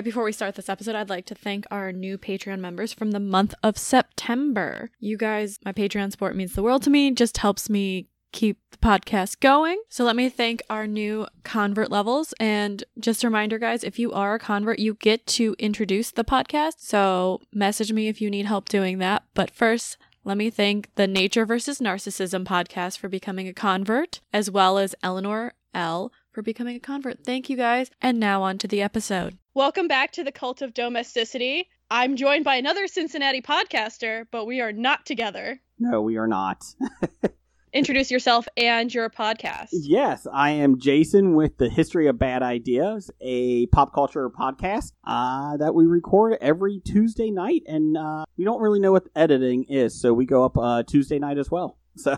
Right before we start this episode, I'd like to thank our new Patreon members from the month of September. You guys, my Patreon support means the world to me, just helps me keep the podcast going. So let me thank our new convert levels. And just a reminder, guys, if you are a convert, you get to introduce the podcast. So message me if you need help doing that. But first, let me thank the Nature versus Narcissism podcast for becoming a convert, as well as Eleanor L for becoming a convert. Thank you guys. And now on to the episode. Welcome back to the Cult of Domesticity. I'm joined by another Cincinnati podcaster, but we are not together. No, we are not. Introduce yourself and your podcast. Yes, I am Jason with the History of Bad Ideas, a pop culture podcast uh, that we record every Tuesday night, and uh, we don't really know what editing is, so we go up uh, Tuesday night as well. So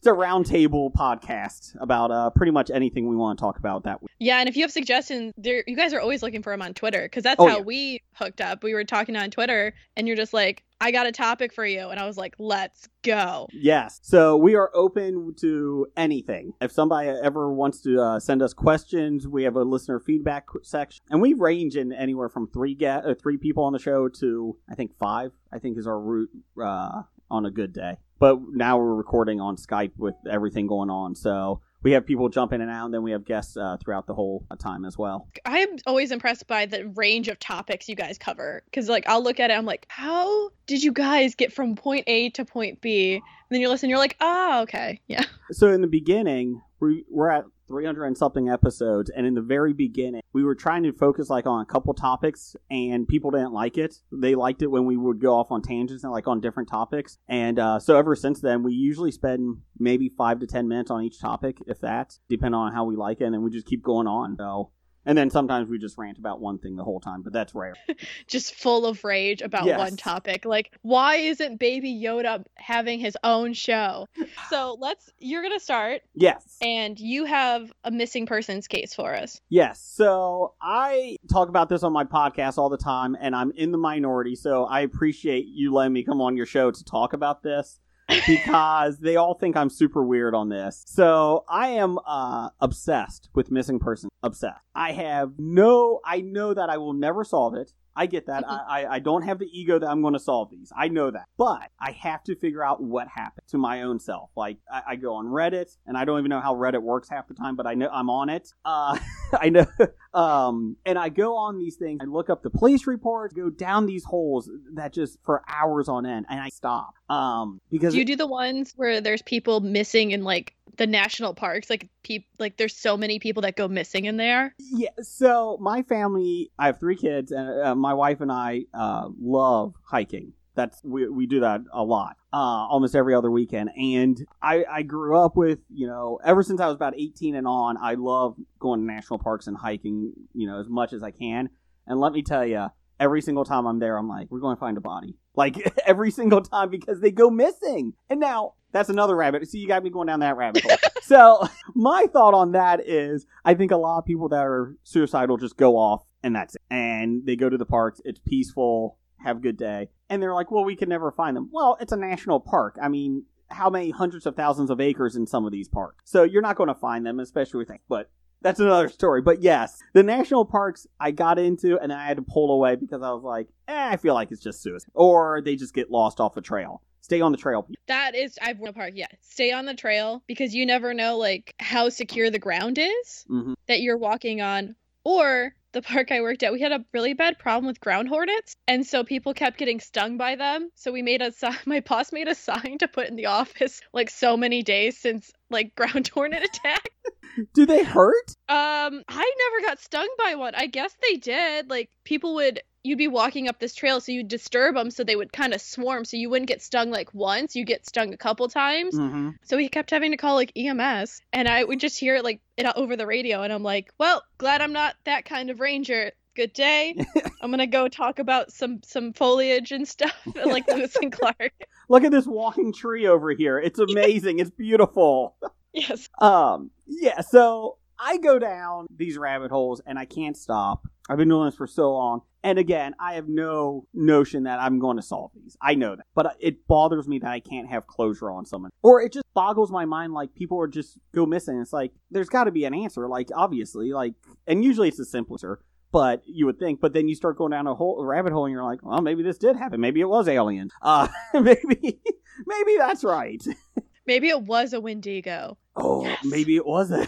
it's a roundtable podcast about uh, pretty much anything we want to talk about that week. Yeah, and if you have suggestions, there you guys are always looking for them on Twitter because that's Oh, how yeah. we hooked up. We were talking on Twitter, and you're just like, "I got a topic for you," and I was like, "Let's go." Yes. So we are open to anything. If somebody ever wants to uh, send us questions, we have a listener feedback section, and we range in anywhere from three ga- uh, three people on the show to I think five. I think is our route uh, on a good day. But now we're recording on Skype with everything going on, so we have people jump in and out, and then we have guests uh, throughout the whole time as well. I am always impressed by the range of topics you guys cover because, like, I'll look at it, I'm like, "How did you guys get from point A to point B?" And then you listen, you're like, "Oh, okay, yeah." So in the beginning, we we're at 300 and something episodes, and in the very beginning, we were trying to focus like on a couple topics, and people didn't like it. They liked it when we would go off on tangents and like on different topics, and uh, so ever since then, we usually spend maybe five to ten minutes on each topic, if that, depending on how we like it, and then we just keep going on. So. And then sometimes we just rant about one thing the whole time, but that's rare. just full of rage about Yes. one topic. Like, why isn't Baby Yoda having his own show? So let's. You're gonna start, Yes. and you have a missing persons case for us. Yes. So I talk about this on my podcast all the time, and I'm in the minority. So I appreciate you letting me come on your show to talk about this because they all think I'm super weird on this. So I am uh, obsessed with missing person. Obsessed. I have no. I know that I will never solve it. I get that. Mhm. I, I I don't have the ego that I'm going to solve these. I know that. But I have to figure out what happened to my own self. Like I, I go on Reddit, and I don't even know how Reddit works half the time, but I know I'm on it. Uh, I know. Um, and I go on these things. I look up the police reports, go down these holes that just for hours on end, and I stop. Um, because Do you do the ones where there's people missing in like the national parks? Like, peop like there's so many people that go missing in there. Yeah. So my family, I have three kids, and uh, my wife and I uh, love hiking. That's we we do that a lot, uh, almost every other weekend. And I I grew up with you know ever since I was about eighteen and on, I love going to national parks and hiking you know as much as I can. And let me tell you, every single time I'm there, I'm like, we're going to find a body. Like every single time because they go missing. And now that's another rabbit. See, you got me going down that rabbit hole. so my thought on that is, I think a lot of people that are suicidal just go off and that's it. And they go to the parks. It's peaceful. Have a good day. And they're like, well, we can never find them. Well, it's a national park. I mean, how many hundreds of thousands of acres in some of these parks? So you're not going to find them, especially with but that's another story. But yes, the national parks I got into and I had to pull away because I was like, eh, I feel like it's just suicide. Or they just get lost off a trail. Stay on the trail. That is, I've a park. Yeah, stay on the trail because you never know like how secure the ground is Mhm. that you're walking on, or the park I worked at, we had a really bad problem with ground hornets, and so people kept getting stung by them. So we made a si- my boss made a sign to put in the office like so many days since like ground hornet attack. Do they hurt? Um, I never got stung by one. I guess they did. Like people would you'd be walking up this trail so you'd disturb them so they would kind of swarm so you wouldn't get stung like once, you get stung a couple times. Mm-hmm. So he kept having to call like EMS, and I would just hear it like it over the radio, and I'm like, well, glad I'm not that kind of ranger. Good day. I'm gonna go talk about some some foliage and stuff like Lewis and Clark. Look at this walking tree over here. It's amazing. it's beautiful. Yes. Um, yeah, so I go down these rabbit holes and I can't stop. I've been doing this for so long. And again, I have no notion that I'm going to solve these. I know that. But it bothers me that I can't have closure on someone. Or it just boggles my mind like people are just go missing. It's like, there's got to be an answer. Like, obviously, like, and usually it's the simplest answer. but you would think. But then you start going down a whole a rabbit hole, and you're like, well, maybe this did happen. Maybe it was aliens. Uh, maybe maybe that's right. Maybe it was a Wendigo. Oh, Yes. maybe it was a.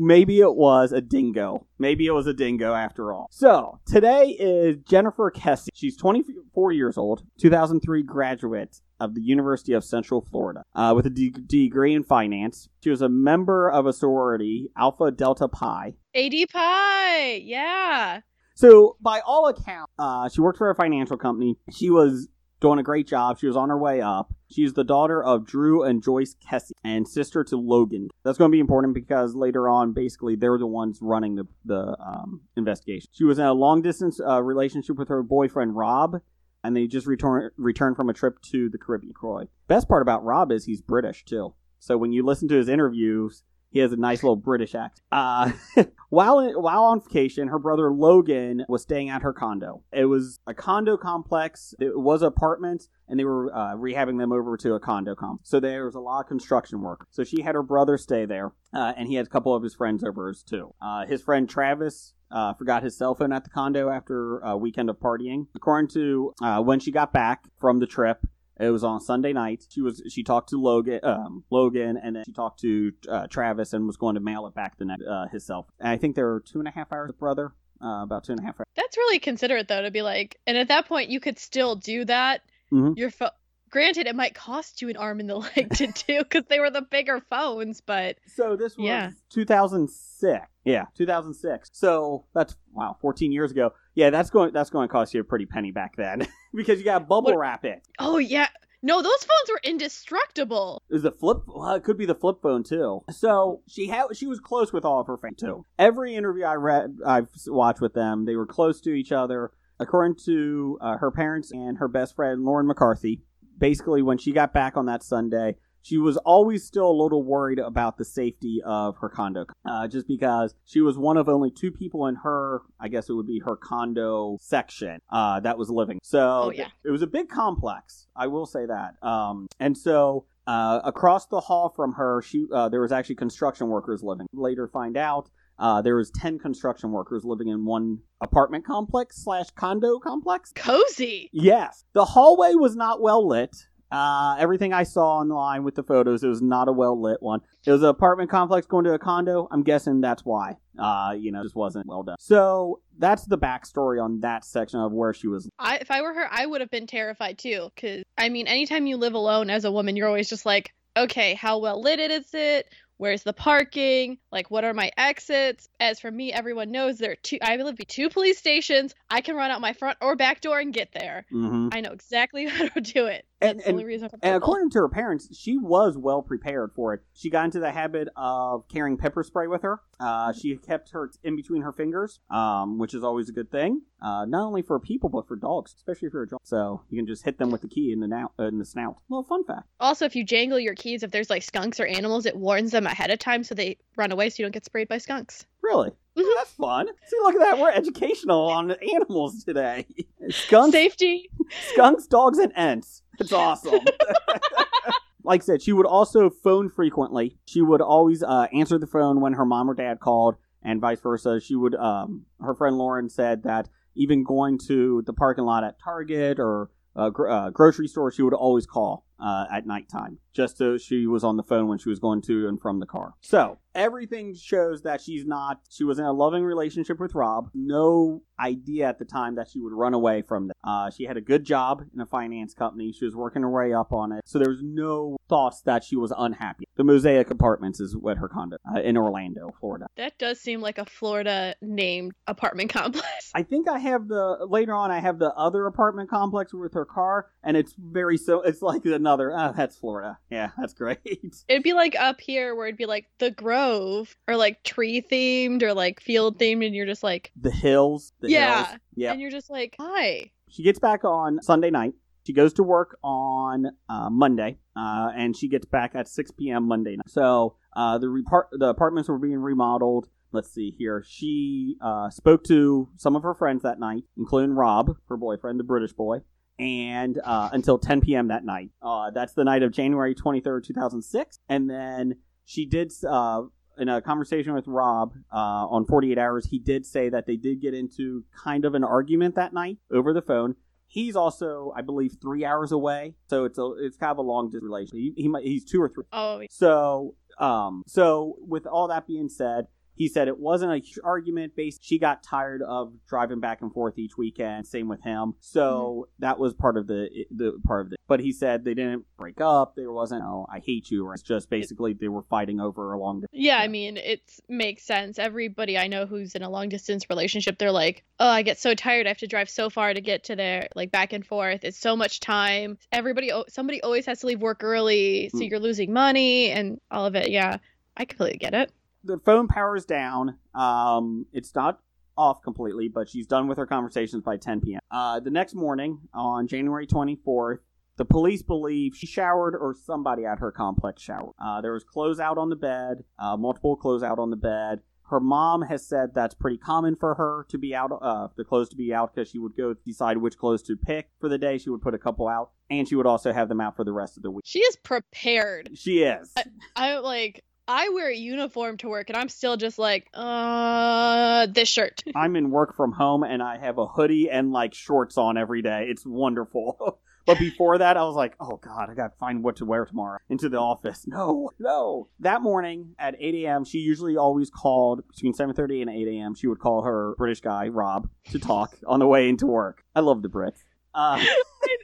Maybe it was a dingo. Maybe it was a dingo after all. So, today is Jennifer Kesse. She's 24 years old, 2003 graduate of the University of Central Florida uh, with a de- degree in finance. She was a member of a sorority, Alpha Delta Pi. AD Pi. Yeah. So, by all accounts, uh, she worked for a financial company. She was doing a great job. She was on her way up. She's the daughter of Drew and Joyce Kesse and sister to Logan. That's going to be important because later on, basically, they're the ones running the, the um, investigation. She was in a long distance uh, relationship with her boyfriend, Rob, and they just return, returned from a trip to the Caribbean. Croy. Best part about Rob is he's British, too. So when you listen to his interviews, he has a nice little British accent. Uh, while while on vacation, her brother Logan was staying at her condo. It was a condo complex. It was apartments, and they were uh, rehabbing them over to a condo complex. So there was a lot of construction work. So she had her brother stay there, uh, and he had a couple of his friends over too. Uh, his friend Travis. Uh, forgot his cell phone at the condo after a weekend of partying. According to uh, when she got back from the trip, it was on Sunday night. She was she talked to Logan, um, Logan, and then she talked to uh, Travis, and was going to mail it back the next uh, himself. And I think there were two and a half hours brother, uh, about two and a half hours. That's really considerate though to be like, and at that point you could still do that. Mhm. Your phone. Granted, it might cost you an arm and the leg to do because they were the bigger phones, but So this was Yeah. 2006. Yeah, 2006. So that's wow, 14 years ago. Yeah, that's going that's going to cost you a pretty penny back then because you got to bubble What- wrap it. oh yeah, no, those phones were indestructible. Is the flip? Well, it could be the flip phone too. So she had she was close with all of her fans too. Every interview I read, I've watched with them, they were close to each other. According to uh, her parents and her best friend Lauren McCarthy, basically when she got back on that Sunday, she was always still a little worried about the safety of her condo, uh, just because she was one of only two people in her, I guess it would be her condo section, uh, that was living. So Oh, yeah. it was a big complex. I will say that. Um, and so uh, across the hall from her, she uh, there was actually construction workers living. Later, find out uh, there was ten construction workers living in one apartment complex slash condo complex. Cozy. Yes, the hallway was not well lit. Uh, everything I saw online with the photos, it was not a well lit one. It was an apartment complex going to a condo. I'm guessing that's why. Uh, you know, just wasn't well done. So that's the backstory on that section of where she was. I, if I were her, I would have been terrified too. Because I mean, anytime you live alone as a woman, you're always just like, okay, how well lit is it? Where's the parking? Like, what are my exits? As for me, everyone knows there are two. I live at two police stations. I can run out my front or back door and get there. Mm-hmm. I know exactly how to do it. And- That's the only reason. And according to her parents, she was well prepared for it. She got into the habit of carrying pepper spray with her. Uh, she kept her in between her fingers, um, which is always a good thing. Uh, not only for people but for dogs, especially if you're a dog. So you can just hit them with the key in the now uh, in the snout. Little fun fact. Also, if you jangle your keys, if there's like skunks or animals, it warns them ahead of time so they run away so you don't get sprayed by skunks. Really, Mhm. that's fun. See, look at that. We're educational on animals today. Skunks, Safety. skunks, dogs, and ants. It's awesome. like I said, she would also phone frequently. She would always uh, answer the phone when her mom or dad called, and vice versa. She would. Um, her friend Lauren said that even going to the parking lot at Target or uh, gr- uh, grocery store, she would always call uh, at nighttime, just so she was on the phone when she was going to and from the car. So everything shows that she's not. She was in a loving relationship with Rob. No idea at the time that she would run away from that. Uh, she had a good job in a finance company. She was working her way up on it, so there was no thoughts that she was unhappy. The Mosaic Apartments is what her condo uh, in Orlando, Florida. That does seem like a Florida named apartment complex. I think I have the later on. I have the other apartment complex with her car, and it's very so. It's like another. Ah, that's Florida. Yeah, that's great. It'd be like up here where it'd be like the Grove or like tree themed or like field themed, and you're just like, The hills. The Yeah. Yeah. and you're just like, hi. She gets back on Sunday night. She goes to work on uh, Monday, uh, and she gets back at 6 p.m. Monday night. So uh, the repart- the apartments were being remodeled. Let's see here. She uh, spoke to some of her friends that night, including Rob, her boyfriend, the British boy, and uh, until 10 p.m. that night. Uh, that's the night of January 23rd, 2006. And then she did. Uh, in a conversation with Rob uh, on 48 Hours, he did say that they did get into kind of an argument that night over the phone. He's also, I believe, three hours away, so it's a it's kind of a long distance relationship. He, he might, he's two or three. Oh, So, um, so with all that being said, he said it wasn't a huge argument based. She got tired of driving back and forth each weekend. Same with him. So that was part of the the part of it. But he said they didn't break up. There wasn't. Oh, I hate you. Or it's just basically they were fighting over a long. Distance. Yeah, I mean, it makes sense. Everybody I know who's in a long distance relationship, they're like, oh, I get so tired. I have to drive so far to get to there, like back and forth. It's so much time. Everybody, somebody always has to leave work early, so Mm. you're losing money and all of it. Yeah, I completely get it. The phone power's down. Um, it's not off completely, but she's done with her conversations by 10 p.m. Uh, the next morning, on January 24th, the police believe she showered or somebody at her complex showered. Uh, there was clothes out on the bed, uh, multiple clothes out on the bed. Her mom has said that's pretty common for her to be out, uh, the clothes to be out because she would go decide which clothes to pick for the day. She would put a couple out, and she would also have them out for the rest of the week. She is prepared. She is. I like. I wear a uniform to work, and I'm still just like, uh, this shirt. I'm in work from home and I have a hoodie and like shorts on every day. It's wonderful. but before that, I was like, oh God, I got to find what to wear tomorrow into the office. No, no. That morning at 8 a.m., she usually always called between 7.30 and 8 a.m. She would call her British guy, Rob, to talk on the way into work. I love the Brits. Uh,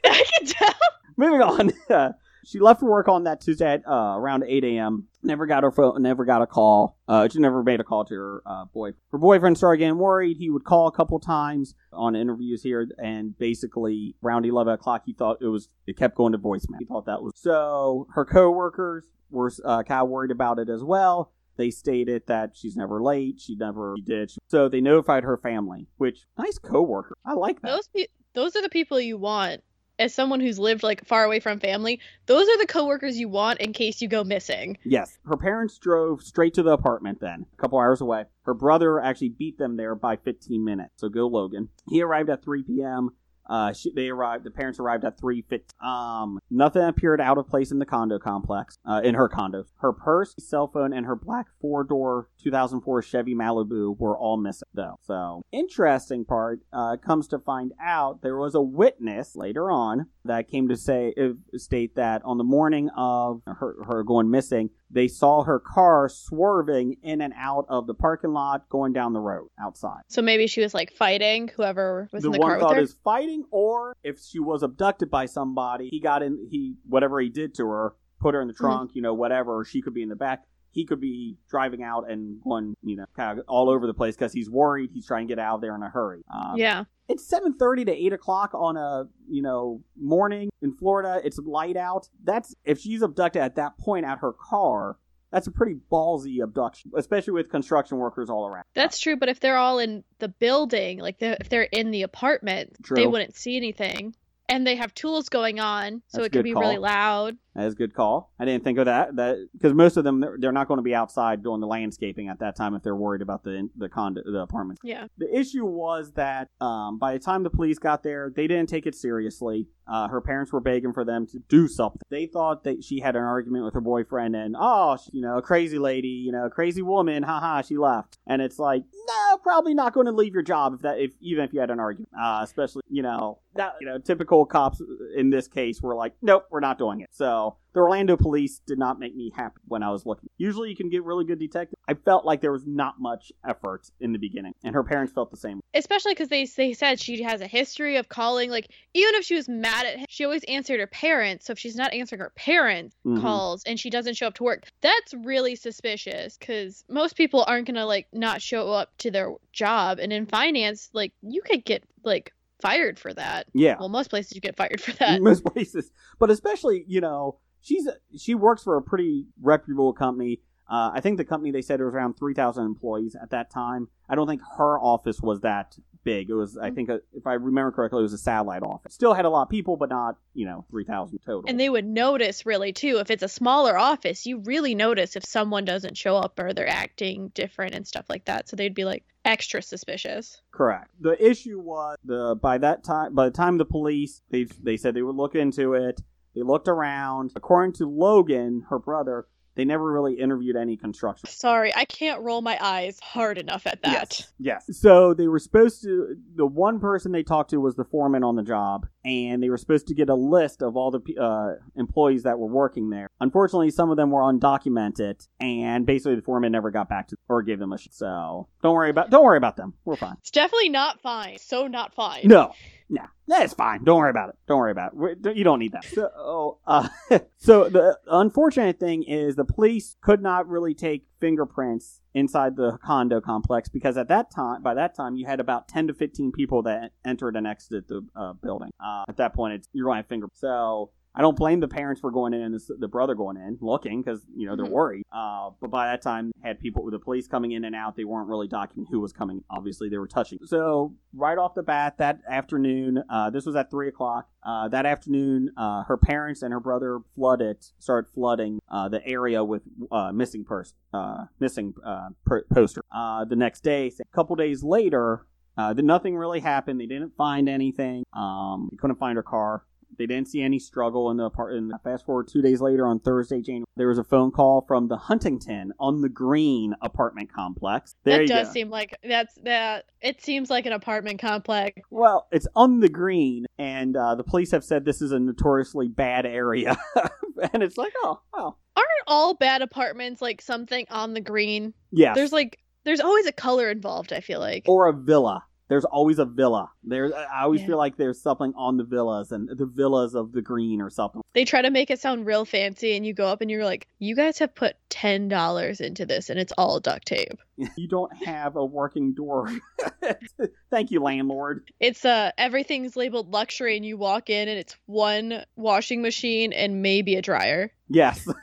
I can tell. moving on. She left for work on that Tuesday at uh, around 8 a.m. Never got her phone. Never got a call. Uh, she never made a call to her uh, boy. Her boyfriend started getting worried. He would call a couple times on interviews here, and basically around 11 o'clock, he thought it was. It kept going to voicemail. He thought that was so. Her coworkers were uh, kind of worried about it as well. They stated that she's never late. She never did. So they notified her family, which nice coworker. I like that. Those pe- those are the people you want as someone who's lived like far away from family. Those are the coworkers you want in case you go missing. Yes. Her parents drove straight to the apartment then, a couple hours away. Her brother actually beat them there by 15 minutes. So go Logan. He arrived at 3 p.m. Uh, she, they arrived. The parents arrived at 3:50. Um, nothing appeared out of place in the condo complex. Uh, in her condo, her purse, cell phone, and her black four-door 2004 Chevy Malibu were all missing. Though, so interesting part uh, comes to find out there was a witness later on that came to say uh, state that on the morning of her, her going missing, they saw her car swerving in and out of the parking lot, going down the road outside. So maybe she was like fighting whoever was the in the one car with thought her. is fighting, or if she was abducted by somebody, he got in. He whatever he did to her, put her in the Mm-hmm. trunk, you know, whatever. She could be in the back. He could be driving out and going, you know, kind of all over the place because he's worried. He's trying to get out of there in a hurry. Um, yeah. it's 7.30 to 8 o'clock on a you know morning in florida it's light out that's if she's abducted at that point at her car that's a pretty ballsy abduction especially with construction workers all around That's true, but if they're all in the building, like the, if they're in the apartment, they wouldn't see anything. And they have tools going on, so That's it could be call. really loud. That is a good call i didn't think of that that because most of them they're, they're not going to be outside doing the landscaping at that time if they're worried about the the condo the apartment Yeah. The issue was that um, by the time the police got there, they didn't take it seriously. Uh, her parents were begging for them to do something. They thought that she had an argument with her boyfriend, and oh, she- you know, a crazy lady, you know, a crazy woman, haha, she left. And it's like, no, probably not going to leave your job if that, if even if you had an argument. Uh, especially, you know, that, you know, typical cops in this case were like, nope, we're not doing it. So the Orlando police did not make me happy when I was looking. Usually, you can get really good detectives. I felt like there was not much effort in the beginning, and her parents felt the same. Especially because they, they said she has a history of calling, like, even if she was mad at him, she always answered her parents. So if she's not answering her parents' Mhm. calls and she doesn't show up to work, that's really suspicious because most people aren't going to, like, not show up to their job. And in finance, like, you could get, like, fired for that. Yeah. Well, most places you get fired for that. most places, but especially you know she's she works for a pretty reputable company. Uh, I think the company they said it was around three thousand employees at that time. I don't think her office was that big. It was I Mhm. think uh if I remember correctly, it was a satellite office. Still had a lot of people, but not you know three thousand total. And they would notice really too if it's a smaller office, you really notice if someone doesn't show up or they're acting different and stuff like that. So they'd be like extra suspicious. Correct. The issue was the by that time by the time the police they they said they would look into it. They looked around. According to Logan, her brother, They never really interviewed any construction. Sorry, I can't roll my eyes hard enough at that. Yes. Yes. So they were supposed to. The one person they talked to was the foreman on the job, and they were supposed to get a list of all the uh, employees that were working there. Unfortunately, some of them were undocumented, and basically the foreman never got back to or gave them a. Sh- so don't worry about don't worry about them. We're fine. It's definitely not fine. So not fine. No. No, that's fine. Don't worry about it. Don't worry about it. You don't need that. So, uh, so the unfortunate thing is the police could not really take fingerprints inside the condo complex because at that time, by that time, you had about ten to fifteen people that entered and exited the uh, building. Uh, at that point, it's you're going to have fingerprints. So. I don't blame the parents for going in and the, the brother going in looking because you know they're Mhm. worried. Uh, but by that time, had people with the police coming in and out. They weren't really documenting who was coming. Obviously, they were touching. So right off the bat that afternoon, uh, this was at three o'clock. Uh, that afternoon, uh, her parents and her brother flooded, started flooding uh, the area with uh, missing person, uh, missing uh, per- poster. Uh, the next day, a couple days later, uh, then nothing really happened. They didn't find anything. Um, they couldn't find her car. They didn't see any struggle in the apartment. Fast forward two days later, on Thursday, January, there was a phone call from the Huntington on the Green apartment complex. There that does go. seem like that's that. It seems like an apartment complex. Well, it's on the green, and uh, the police have said this is a notoriously bad area. and it's like, oh, well, Aren't all bad apartments like something on the green? Yeah. There's like there's always a color involved. I feel like. or a villa. There's always a villa. There, I always Yeah. feel like there's something on the villas and the villas of the green or something. They try to make it sound real fancy, and you go up and you're like, "You guys have put ten dollars into this, and it's all duct tape." You don't have a working door. Thank you, landlord. It's uh everything's labeled luxury, and you walk in and it's one washing machine and maybe a dryer, Yes.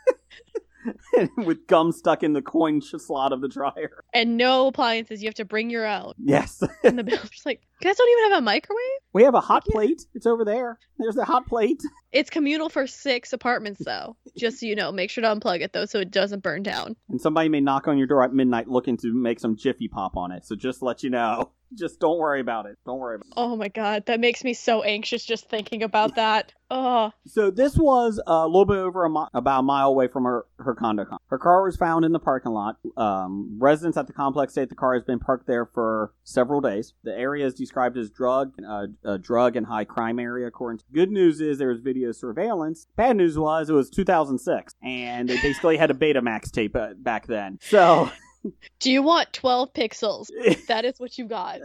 With gum stuck in the coin slot of the dryer. and no appliances. You have to bring your own. Yes. And the builder's like, "You guys don't even have a microwave." We have a hot Yeah. plate. It's over there. There's a hot plate. It's communal for six apartments, though. Just so you know, make sure to unplug it though, so it doesn't burn down. And somebody may knock on your door at midnight looking to make some Jiffy Pop on it. So just to let you know. Just don't worry about it. Don't worry about it. Oh my god, that makes me so anxious just thinking about that. Oh, So this was a little bit over a mi- about a mile away from her, her condo. com- Her car was found in the parking lot. Um, residents at the complex say the car has been parked there for several days. The area is described as drug, uh, a drug and high crime area. According to good news is there was video surveillance. Bad news was it was 2006, and they basically had a Betamax tape uh, back then. So, do you want 12 pixels? That is what you got.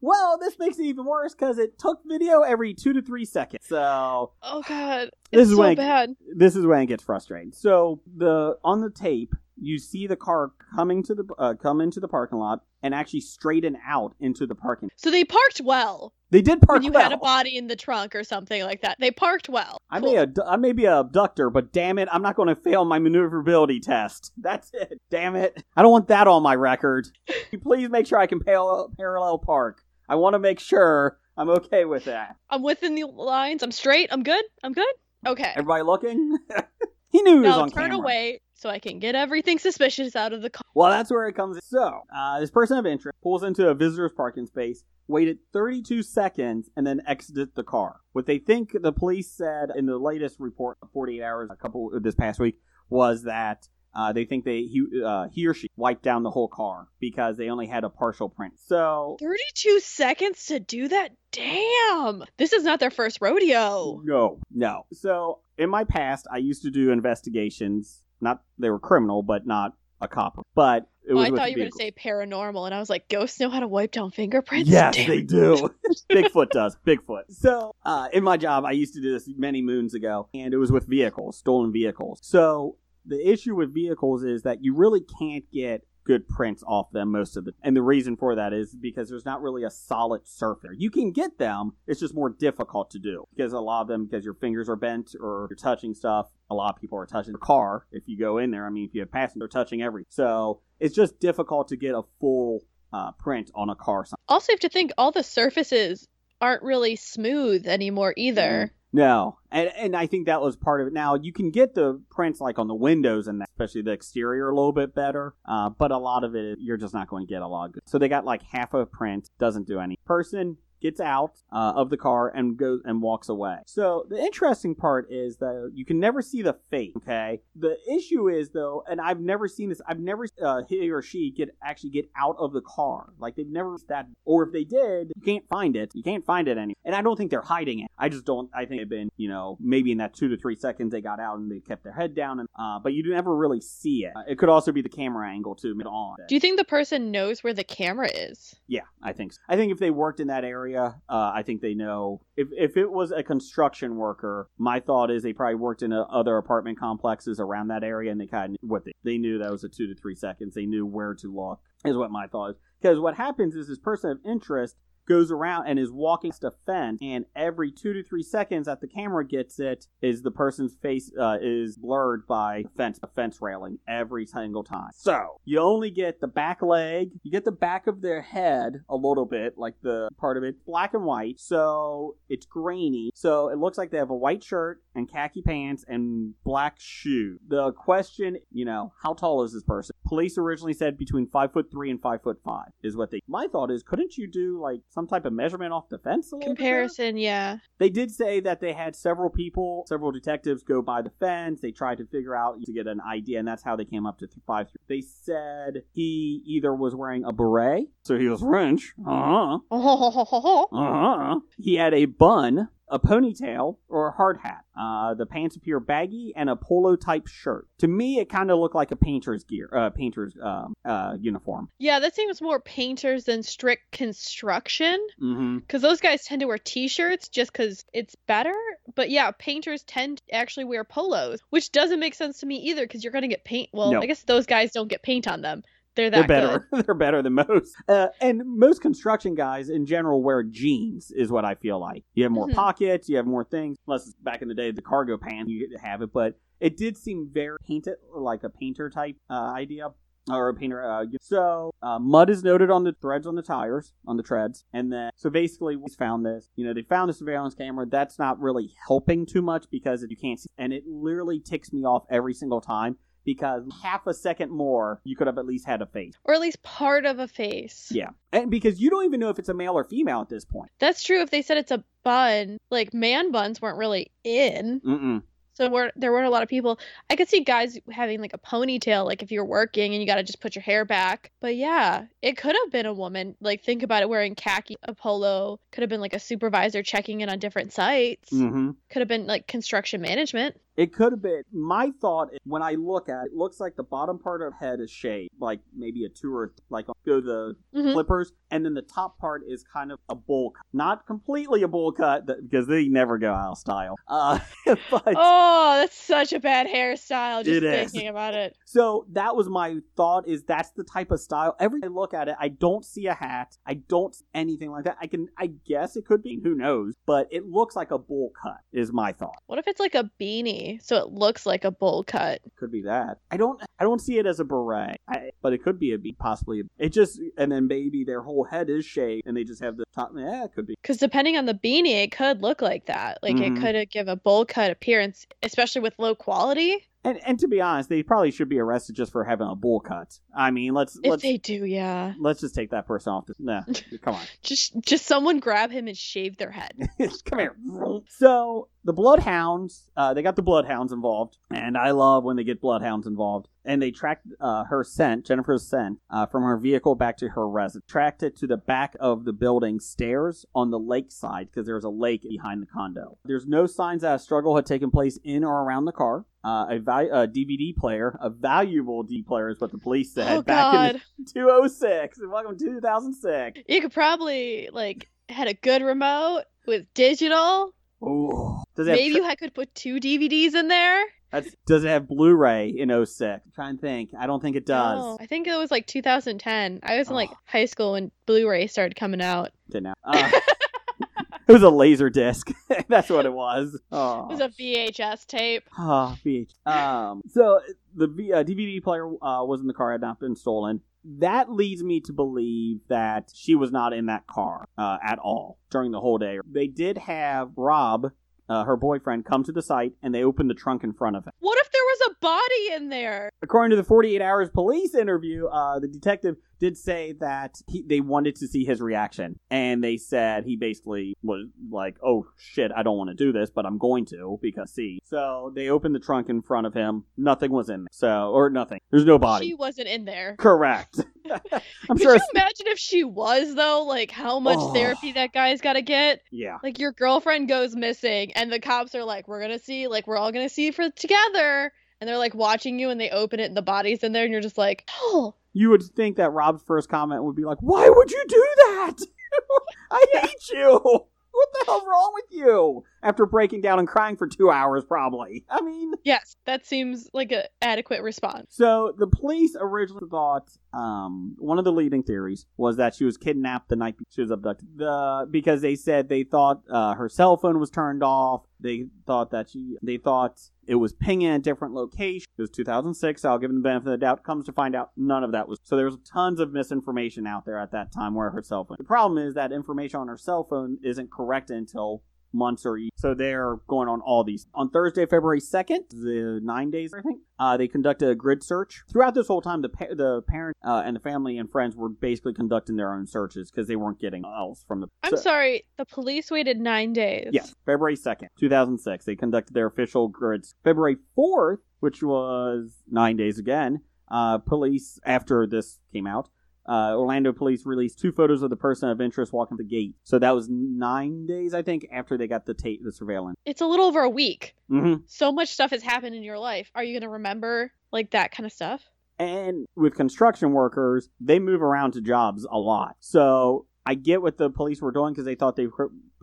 well, this makes it even worse because it took video every two to three seconds. So Oh god, This is so when it- bad. this is when it gets frustrating. So the on the tape, you see the car coming to the uh, come into the parking lot and actually straighten out into the parking. So they parked well. They did park when you well. had a body in the trunk or something like that. They parked well. I Cool. may a, I may be a abductor, but damn it, I'm not going to fail my maneuverability test. That's it. Damn it, I don't want that on my record. Please make sure I can parallel parallel park. I want to make sure I'm okay with that. I'm within the lines. I'm straight. I'm good. I'm good. Okay. Everybody looking? he knew he on turn camera. away so I can get everything suspicious out of the car. Well, that's where it comes in. So, uh, this person of interest pulls into a visitor's parking space, waited 32 seconds, and then exited the car. What they think the police said in the latest report, 48 hours, a couple this past week, was that uh, they think they he, uh, he or she wiped down the whole car because they only had a partial print. So, 32 seconds to do that? Damn. This is not their first rodeo. no, no. So, in my past, I used to do investigations. Not they were criminal, but not a cop. But it Oh, was I thought you were going to say paranormal, and I was like, ghosts know how to wipe down fingerprints? Yes, Damn. they do. Bigfoot does. Bigfoot. So, uh, in my job, I used to do this many moons ago, and it was with vehicles, stolen vehicles. So, the issue with vehicles is that you really can't get good prints off them most of the and the reason for that is because there's not really a solid surface. You can get them it's just more difficult to do because a lot of them because your fingers are bent or you're touching stuff a lot of people are touching the car if you go in there. I mean if you have passengers they're touching everything so it's just difficult to get a full uh, print on a car. Also, you have to think all the surfaces aren't really smooth anymore either. No, and and I think that was part of it. Now you can get the prints like on the windows and that, especially the exterior a little bit better, uh, but a lot of it you're just not going to get a lot good. So they got like half a print, doesn't do any. Person gets out uh, of the car and goes and walks away. So the interesting part is that you can never see the face. Okay. The issue is though, and I've never seen this. I've never uh, he or she get actually get out of the car. Like they've never that, or if they did, you can't find it. You can't find it any. And I don't think they're hiding it. I just don't. I think they've been, you know, maybe in that two to three seconds they got out and they kept their head down, and uh, but you never really see it. Uh, it could also be the camera angle too, mid on. Do you think the person knows where the camera is? Yeah, I think so. I think if they worked in that area, uh, I think they know. If if it was a construction worker, my thought is they probably worked in a, other apartment complexes around that area, and they kind of what they, they knew that was a two to three seconds. They knew where to look. Is what my thought is. Because what happens is this person of interest goes around and is walking to fence, and every two to three seconds that the camera gets it, is the person's face uh, is blurred by fence fence railing every single time. So you only get the back leg, you get the back of their head a little bit, like the part of it black and white, so it's grainy. So it looks like they have a white shirt and khaki pants and black shoe. The question, you know, how tall is this person? Police originally said between five foot three and five foot five is what they. My thought is, couldn't you do like type of measurement off the fence? A little bit? Comparison, yeah. They did say that they had several people, several detectives go by the fence. They tried to figure out to get an idea, and that's how they came up to five. They said he either was wearing a beret, so he was French. Uh huh. Uh huh. He had a bun, a ponytail, or a hard hat. Uh, the pants appear baggy and a polo type shirt. To me, it kind of looked like a painter's gear, uh, painter's um, uh, uniform. yeah, that seems more painters than strict construction. Mm-hmm. Because those guys tend to wear t-shirts just because it's better. But yeah, painters tend to actually wear polos, which doesn't make sense to me either. Because you're gonna get paint. Well, No. I guess those guys don't get paint on them. They're that They're better. They're better than most. Uh, and most construction guys in general wear jeans, is what I feel like. You have more Mhm. pockets, you have more things. Unless it's back in the day, the cargo pants, you get to have it. But it did seem very painted, like a painter type uh, idea. Or a painter. Uh, so uh, mud is noted on the threads on the tires, on the treads, and then so basically we found this. You know, they found the surveillance camera. That's not really helping too much because you can't see, and it literally ticks me off every single time because half a second more, you could have at least had a face. Or at least part of a face. Yeah, and because you don't even know if it's a male or female at this point. That's true if they said it's a bun. Like man buns weren't really in. Mm-mm. So were, there weren't a lot of people. I could see guys having like a ponytail, like if you're working and you got to just put your hair back. But yeah, it could have been a woman. Like think about it, wearing khaki, a polo. Could have been like a supervisor checking in on different sites. Mm-hmm. Could have been like construction management. It could have been. My thought, when I look at it, it looks like the bottom part of head is shaved, like maybe a two or like go the Mhm. clippers, and then the top part is kind of a bowl cut. Not completely a bowl cut because they never go out of style. Uh, but Oh, that's such a bad hairstyle. Just It is. thinking about it. So that was my thought is that's the type of style. Every time I look at it, I don't see a hat. I don't see anything like that. I can I guess it could be, who knows, but it looks like a bowl cut is my thought. What if it's like a beanie, so it looks like a bowl cut? Could be that. I don't I don't see it as a beret. I, but it could be a be possibly it just and then maybe their whole head is shaved and they just have the top yeah, it could be. Because depending on the beanie, it could look like that. Like Mhm. it could give a bowl cut appearance, especially with low quality. And and to be honest, they probably should be arrested just for having a bowl cut. I mean, let's If let's they do, yeah. let's just take that person off the nah, come on. Just just someone grab him and shave their head. Come here. So the bloodhounds, uh, they got the bloodhounds involved, and I love when they get bloodhounds involved. And they tracked uh, her scent, Jennifer's scent, uh, from her vehicle back to her residence. Tracked it to the back of the building stairs on the lake side because there was a lake behind the condo. There's no signs that a struggle had taken place in or around the car. Uh, a, DVD player, a valuable D player, is what the police said oh back god. in 206. Welcome to 2006. You could probably like had a good remote with digital. Ooh. Does it Maybe tri- you could put two DVDs in there. That's, does it have Blu-ray in 06? I'm trying to think. I don't think it does. No, I think it was like 2010. I was in like Oh. high school when Blu-ray started coming out. Didn't know. Uh, it was a laser disc. That's what it was. Oh, It was a VHS tape. Ah, VH. Um, so the v- uh, DVD player uh, was in the car, had not been stolen. That leads me to believe that she was not in that car uh, at all during the whole day. They did have Rob uh, her boyfriend, come to the site and they opened the trunk in front of him. What if there was a body in there? According to the 48 Hours police interview, uh, the detective did say that he, they wanted to see his reaction. And they said he basically was like, oh shit, I don't want to do this, but I'm going to because see. So they opened the trunk in front of him. Nothing was in there. So, or nothing. There's no body. She wasn't in there. Correct. I'm Could sure. you imagine if she was though? Like how much Oh. therapy that guy's got to get? yeah. Like your girlfriend goes missing, and the cops are like, "We're gonna see, like we're all gonna see for together," and they're like watching you, and they open it, and the body's in there, and you're just like, "Oh, You would think that Rob's first comment would be like, "Why would you do that? I hate you. What the hell's wrong with you?" After breaking down and crying for two hours, probably. I mean, yes, that seems like an adequate response." so the police originally thought um, one of the leading theories was that she was kidnapped the night she was abducted. The because they said they thought uh, her cell phone was turned off. They thought that she. They thought it was pinging a different location. It was 2006. I'll give them the benefit of the doubt. Comes to find out, none of that was. So there was tons of misinformation out there at that time where her cell phone. The problem is that information on her cell phone isn't correct until months or years. So they're going on all these. On Thursday, February 2nd, the nine days, I think, uh, they conducted a grid search. Throughout this whole time, the, pa- the parent uh, and the family and friends were basically conducting their own searches because they weren't getting else from the. I'm so- sorry, the police waited nine days. Yes, February 2nd, 2006. They conducted their official grids. February 4th, which was nine days again, uh, police, after this came out, uh, Orlando police released two photos of the person of interest walking the gate. So that was nine days, I think, after they got the tape, the surveillance. It's a little over a week. Mm-hmm. So much stuff has happened in your life. Are you gonna remember like that kind of stuff? And with construction workers, they move around to jobs a lot. So I get what the police were doing because they thought they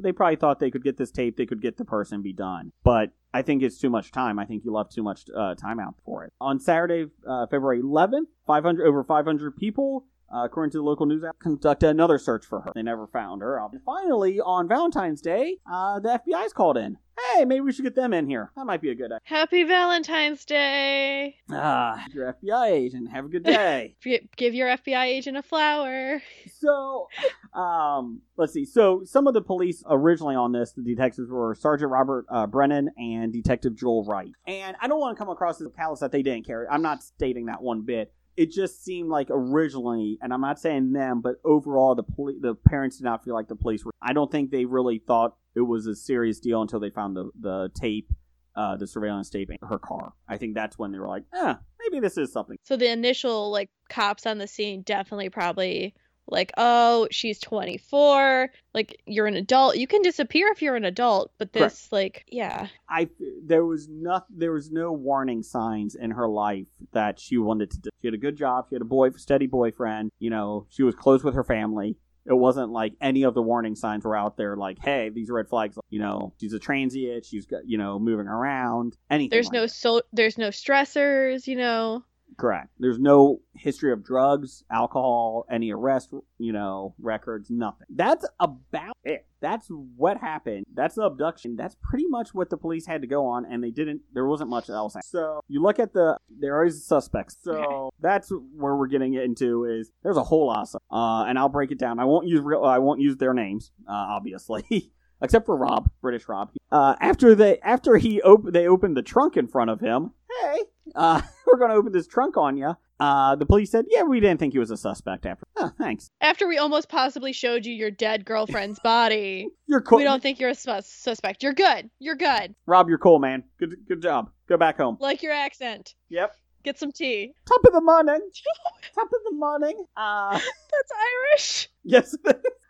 they probably thought they could get this tape, they could get the person, be done. But I think it's too much time. I think you left too much uh, time out for it. On Saturday, uh, February 11th, 500 over 500 people. Uh, according to the local news app, conducted another search for her. They never found her. And finally, on Valentine's Day, uh, the FBI's called in. Hey, maybe we should get them in here. That might be a good idea. Happy Valentine's Day. Ah, your FBI agent. Have a good day. Give your FBI agent a flower. So, um, let's see. So, some of the police originally on this, the detectives were Sergeant Robert uh, Brennan and Detective Joel Wright. And I don't want to come across as callous that they didn't care. I'm not stating that one bit. It just seemed like originally, and I'm not saying them, but overall, the poli- the parents did not feel like the police were. I don't think they really thought it was a serious deal until they found the the tape, uh, the surveillance tape in her car. I think that's when they were like, ah, maybe this is something. So the initial like cops on the scene definitely probably like, oh, she's 24. Like you're an adult. You can disappear if you're an adult, but Correct. this like, yeah. I there was not there was no warning signs in her life that she wanted to. She had a good job. She had a boy steady boyfriend. You know, she was close with her family. It wasn't like any of the warning signs were out there. Like, hey, these red flags. You know, she's a transient. She's got you know moving around. Anything. There's like no that. so there's no stressors, you know. Correct. There's no history of drugs, alcohol, any arrest. You know, records, nothing. That's about it. That's what happened. That's the abduction. That's pretty much what the police had to go on, and they didn't. There wasn't much else. So you look at the. There are always suspects. So Okay. that's where we're getting into. Is there's a whole lot of stuff. Uh, and I'll break it down. I won't use real. I won't use their names. Uh, obviously. Except for Rob, British Rob. Uh, after they after he op- they opened the trunk in front of him. Hey, uh, we're going to open this trunk on you. Uh, the police said, yeah, we didn't think he was a suspect after. Oh, thanks. After we almost possibly showed you your dead girlfriend's body, You're cool. we don't think you're a sus- suspect. You're good. You're good. Rob, you're cool, man. Good, good job. Go back home. Like your accent. Yep. Get some tea. Top of the morning. Top of the morning. Uh, That's Irish. yes,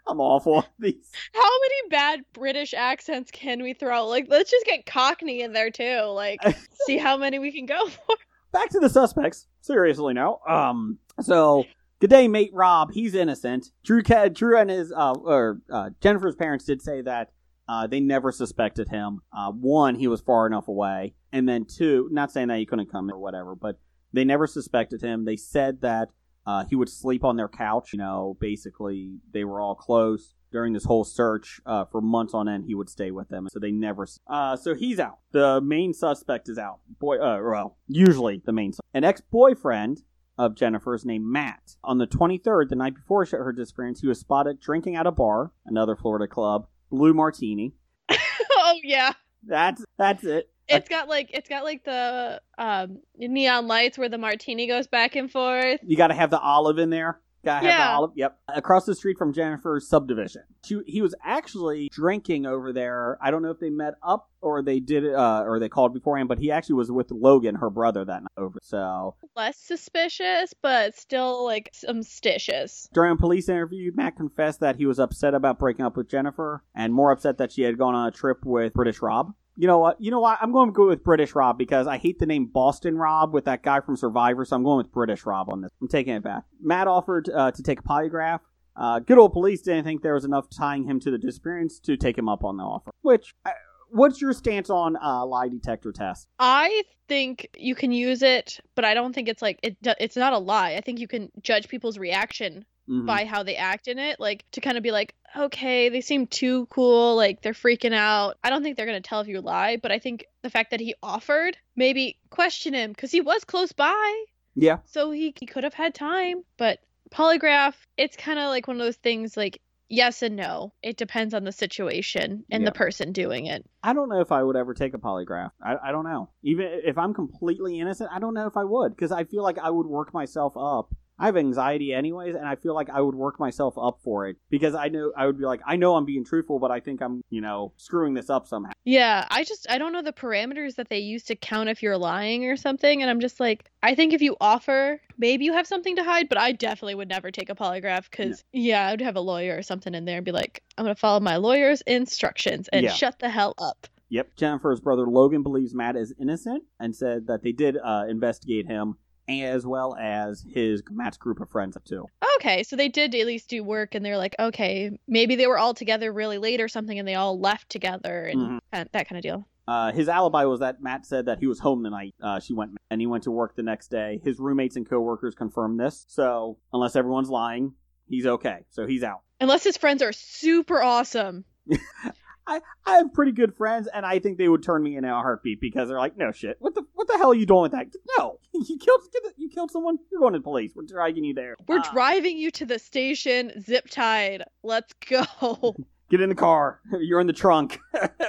I'm awful. at These. How many bad British accents can we throw? Like, let's just get Cockney in there too. Like, see how many we can go for. Back to the suspects. Seriously now. Um. So. Good day, mate. Rob. He's innocent. Drew, Drew and his, uh, or uh, Jennifer's parents did say that uh, they never suspected him. Uh, one, he was far enough away, and then two, not saying that he couldn't come or whatever, but they never suspected him. They said that uh, he would sleep on their couch. You know, basically they were all close during this whole search uh, for months on end. He would stay with them, so they never. Uh, so he's out. The main suspect is out. Boy, uh, well, usually the main. An ex-boyfriend of Jennifer's named Matt. On the 23rd, the night before her disappearance, he was spotted drinking at a bar, another Florida club, Blue Martini. oh yeah. That's that's it. It's got like it's got like the um neon lights where the martini goes back and forth. You got to have the olive in there. Gotta have the Yeah. olive. Yep. Across the street from Jennifer's subdivision. She, he was actually drinking over there. I don't know if they met up or they did uh, or they called beforehand, but he actually was with Logan, her brother, that night over. So Less suspicious, but still like some stitious. during a police interview, Matt confessed that he was upset about breaking up with Jennifer and more upset that she had gone on a trip with British Rob. You know what? You know what? I'm going to go with British Rob because I hate the name Boston Rob with that guy from Survivor, so I'm going with British Rob on this. I'm taking it back. Matt offered uh, to take a polygraph. Uh, good old police didn't think there was enough tying him to the disappearance to take him up on the offer. Which, uh, what's your stance on uh, lie detector test? I think you can use it, but I don't think it's like it. It's not a lie. I think you can judge people's reaction Mhm. by how they act in it, like to kind of be like, okay, they seem too cool, like they're freaking out. I don't think they're gonna tell if you lie, but I think the fact that he offered, maybe question him because he was close by, Yeah. so he he could have had time. But polygraph, it's kind of like one of those things, like yes and no. It depends on the situation and Yeah. the person doing it. I don't know if I would ever take a polygraph. I, I don't know. Even if I'm completely innocent, I don't know if I would because I feel like I would work myself up. I have anxiety anyways, and I feel like I would work myself up for it because I know I would be like, I know I'm being truthful, but I think I'm, you know, screwing this up somehow. Yeah, I just I don't know the parameters that they use to count if you're lying or something and I'm just like I think if you offer, maybe you have something to hide, but I definitely would never take a polygraph cuz yeah, I would have a lawyer or something in there and be like I'm going to follow my lawyer's instructions and Yeah. shut the hell up. Yep. Jennifer's brother Logan believes Matt is innocent and said that they did uh, investigate him as well as his Matt's group of friends too. Okay, so they did at least do work and they're like, okay, maybe they were all together really late or something and they all left together and Mhm. kind- that kind of deal. Uh, his alibi was that Matt said that he was home the night uh, she went, and he went to work the next day. His roommates and coworkers confirmed this. So unless everyone's lying, he's okay. So he's out. Unless his friends are super awesome. I, I have pretty good friends, and I think they would turn me in a heartbeat because they're like, "No shit, what the what the hell are you doing with that? No, you killed you killed someone. You're going to the police. We're dragging you there. We're Uh, driving you to the station zip tied. Let's go. Get in the car. You're in the trunk.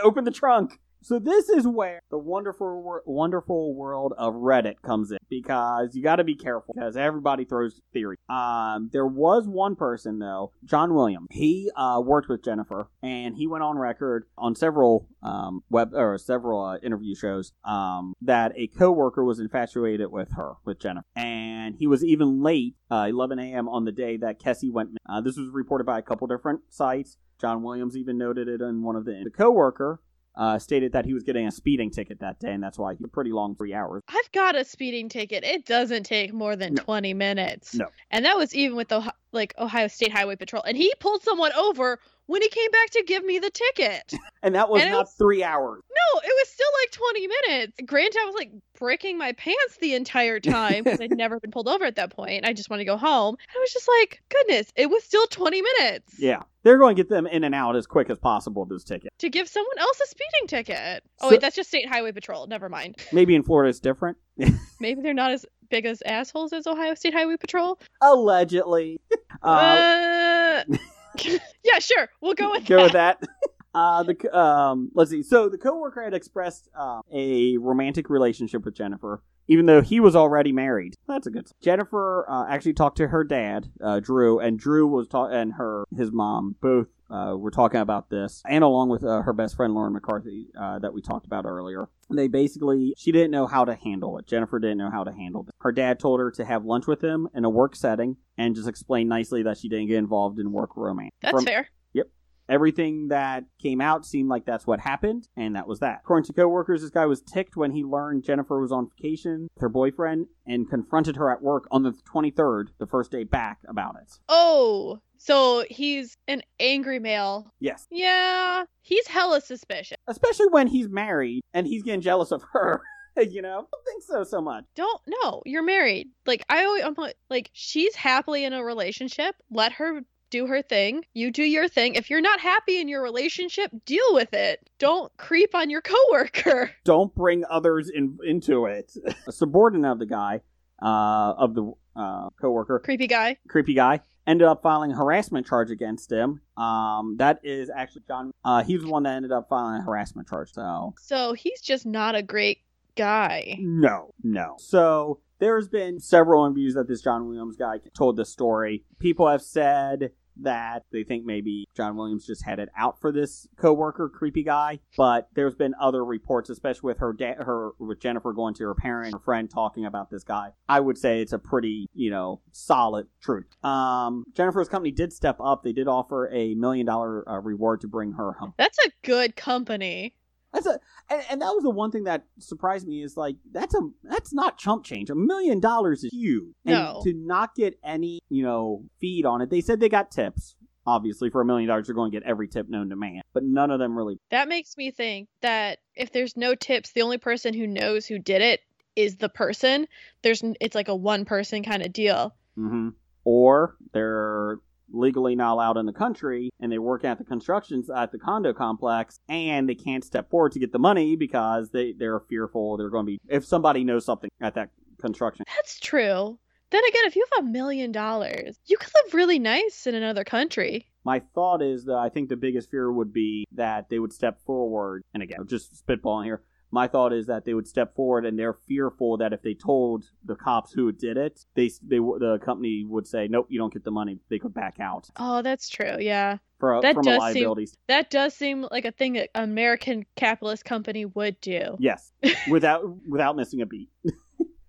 Open the trunk. So this is where the wonderful, wonderful world of Reddit comes in because you got to be careful because everybody throws theory. Um, there was one person though, John Williams. He uh, worked with Jennifer, and he went on record on several um, web or several uh, interview shows um, that a coworker was infatuated with her, with Jennifer, and he was even late, uh, 11 a.m. on the day that Kesse went. Uh, this was reported by a couple different sites. John Williams even noted it in one of the the coworker uh, stated that he was getting a speeding ticket that day, and that's why he pretty long three hours. I've got a speeding ticket. It doesn't take more than No. 20 minutes. No. And that was even with the like Ohio State Highway Patrol. And he pulled someone over when he came back to give me the ticket. And that was And not was- three hours. No, it was still like 20 minutes. Granted, I was like breaking my pants the entire time because I'd never been pulled over at that point. I just wanted to go home. And I was just like, goodness, it was still 20 minutes. Yeah, they're going to get them in and out as quick as possible. With this ticket. To give someone else a speeding ticket. Oh, So- wait, that's just State Highway Patrol. Never mind. Maybe in Florida it's different. Maybe they're not as big as assholes as Ohio State Highway Patrol. Allegedly. Uh, Uh, yeah, sure. We'll go with go that. with that. Uh, the um, let's see. So the coworker had expressed uh, a romantic relationship with Jennifer, even though he was already married. That's a good. Jennifer uh, actually talked to her dad, uh, Drew, and Drew was ta- and her his mom both uh, were talking about this, and along with uh, her best friend Lauren McCarthy uh, that we talked about earlier. They basically she didn't know how to handle it. Jennifer didn't know how to handle it. Her dad told her to have lunch with him in a work setting and just explain nicely that she didn't get involved in work romance. That's From- fair. Yep. Everything that came out seemed like that's what happened, and that was that. According to coworkers, this guy was ticked when he learned Jennifer was on vacation with her boyfriend and confronted her at work on the 23rd, the first day back, about it. Oh, so he's an angry male. Yes. Yeah, he's hella suspicious. Especially when he's married and he's getting jealous of her. you know? I don't think so so much. Don't no, you're married. Like I always, I'm like, like she's happily in a relationship. Let her do her thing. You do your thing. If you're not happy in your relationship, deal with it. Don't creep on your coworker. Don't bring others in, into it. A subordinate of the guy, uh, of the uh, coworker, Creepy guy. creepy guy, ended up filing a harassment charge against him. Um, that is actually John. Uh, he's the one that ended up filing a harassment charge. So So he's just not a great guy. no, no. So there's been several interviews that this John Williams guy told this story. People have said that they think maybe John Williams just had it out for this coworker, creepy guy. But there's been other reports, especially with her, da- her with Jennifer going to her parent, her friend talking about this guy. I would say it's a pretty, you know, solid truth. Um, Jennifer's company did step up. They did offer a million dollar uh, reward to bring her home. That's a good company. That's a and, and that was the one thing that surprised me is like that's a that's not chump change. A million dollars is huge. And No. to not get any, you know, feed on it. They said they got tips. Obviously, for a million dollars, you're going to get every tip known to man, but none of them really. That makes me think that if there's no tips, the only person who knows who did it is the person. There's it's like a one person kind of deal. hmm Or they're legally not allowed in the country, and they work at the constructions at the condo complex, and they can't step forward to get the money because they they're fearful they're going to be if somebody knows something at that construction. That's true. Then again, if you have a million dollars, you could live really nice in another country. My thought is that I think the biggest fear would be that they would step forward, and again, just spitballing here. My thought is that they would step forward, and they're fearful that if they told the cops who did it, they they the company would say, "Nope, you don't get the money." They could back out Oh, that's true. Yeah. for a, That from a does seem- That does seem like a thing that American capitalist company would do. Yes, without without missing a beat.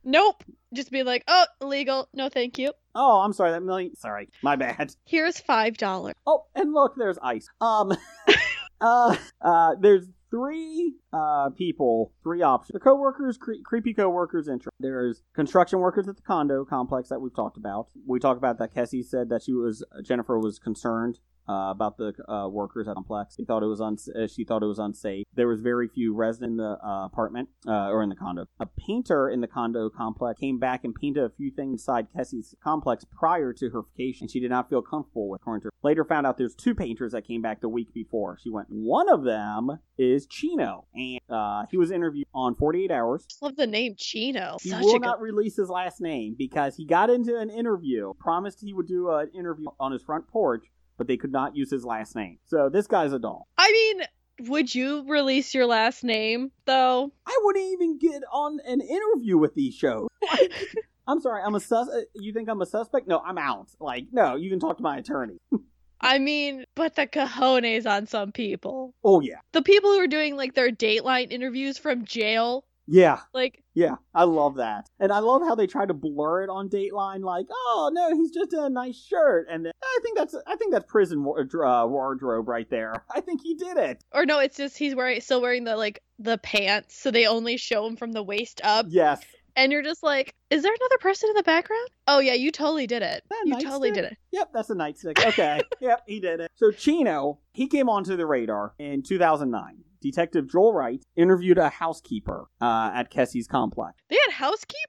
Nope. Just be like, oh, illegal. No, thank you. Oh, I'm sorry, that million. Sorry, my bad. Here's five dollars. Oh, and look, there's ice. Um, uh, uh, there's three uh people, three options. The coworkers, cre- creepy coworkers. Intro. There's construction workers at the condo complex that we've talked about. We talked about that. Kesse said that she was Jennifer was concerned. Uh, about the uh, workers at the complex, she thought it was uns- uh, she thought it was unsafe. There was very few residents in the uh, apartment uh, or in the condo. A painter in the condo complex came back and painted a few things inside Kesse's complex prior to her vacation. and She did not feel comfortable with according to her. Later found out there's two painters that came back the week before. She went. One of them is Chino, and uh, he was interviewed on 48 Hours. Love the name Chino. He Such will a good. not release his last name because he got into an interview, promised he would do an interview on his front porch, but they could not use his last name. So this guy's a doll. I mean, would you release your last name though? I wouldn't even get on an interview with these shows. I'm sorry, I'm a sus. uh, You think I'm a suspect? No, I'm out. Like, no, you can talk to my attorney. I mean, but the cojones on some people. Oh yeah, The people who are doing like their Dateline interviews from jail, yeah, like yeah. I love that, and I love how they try to blur it on Dateline. Like, oh no, he's just in a nice shirt, and then, I think that's I think that's prison uh, wardrobe right there. I think he did it. or no, it's just he's wearing still wearing the like the pants, so they only show him from the waist up, Yes, and you're just like, is there another person in the background? Oh yeah, you totally did it. You nightstick? totally did it. Yep, that's a nightstick. Okay. yep, he did it. So Chino, he came onto the radar in 2009. Detective Joel Wright interviewed a housekeeper uh, at Kesse's complex. They had housekeepers.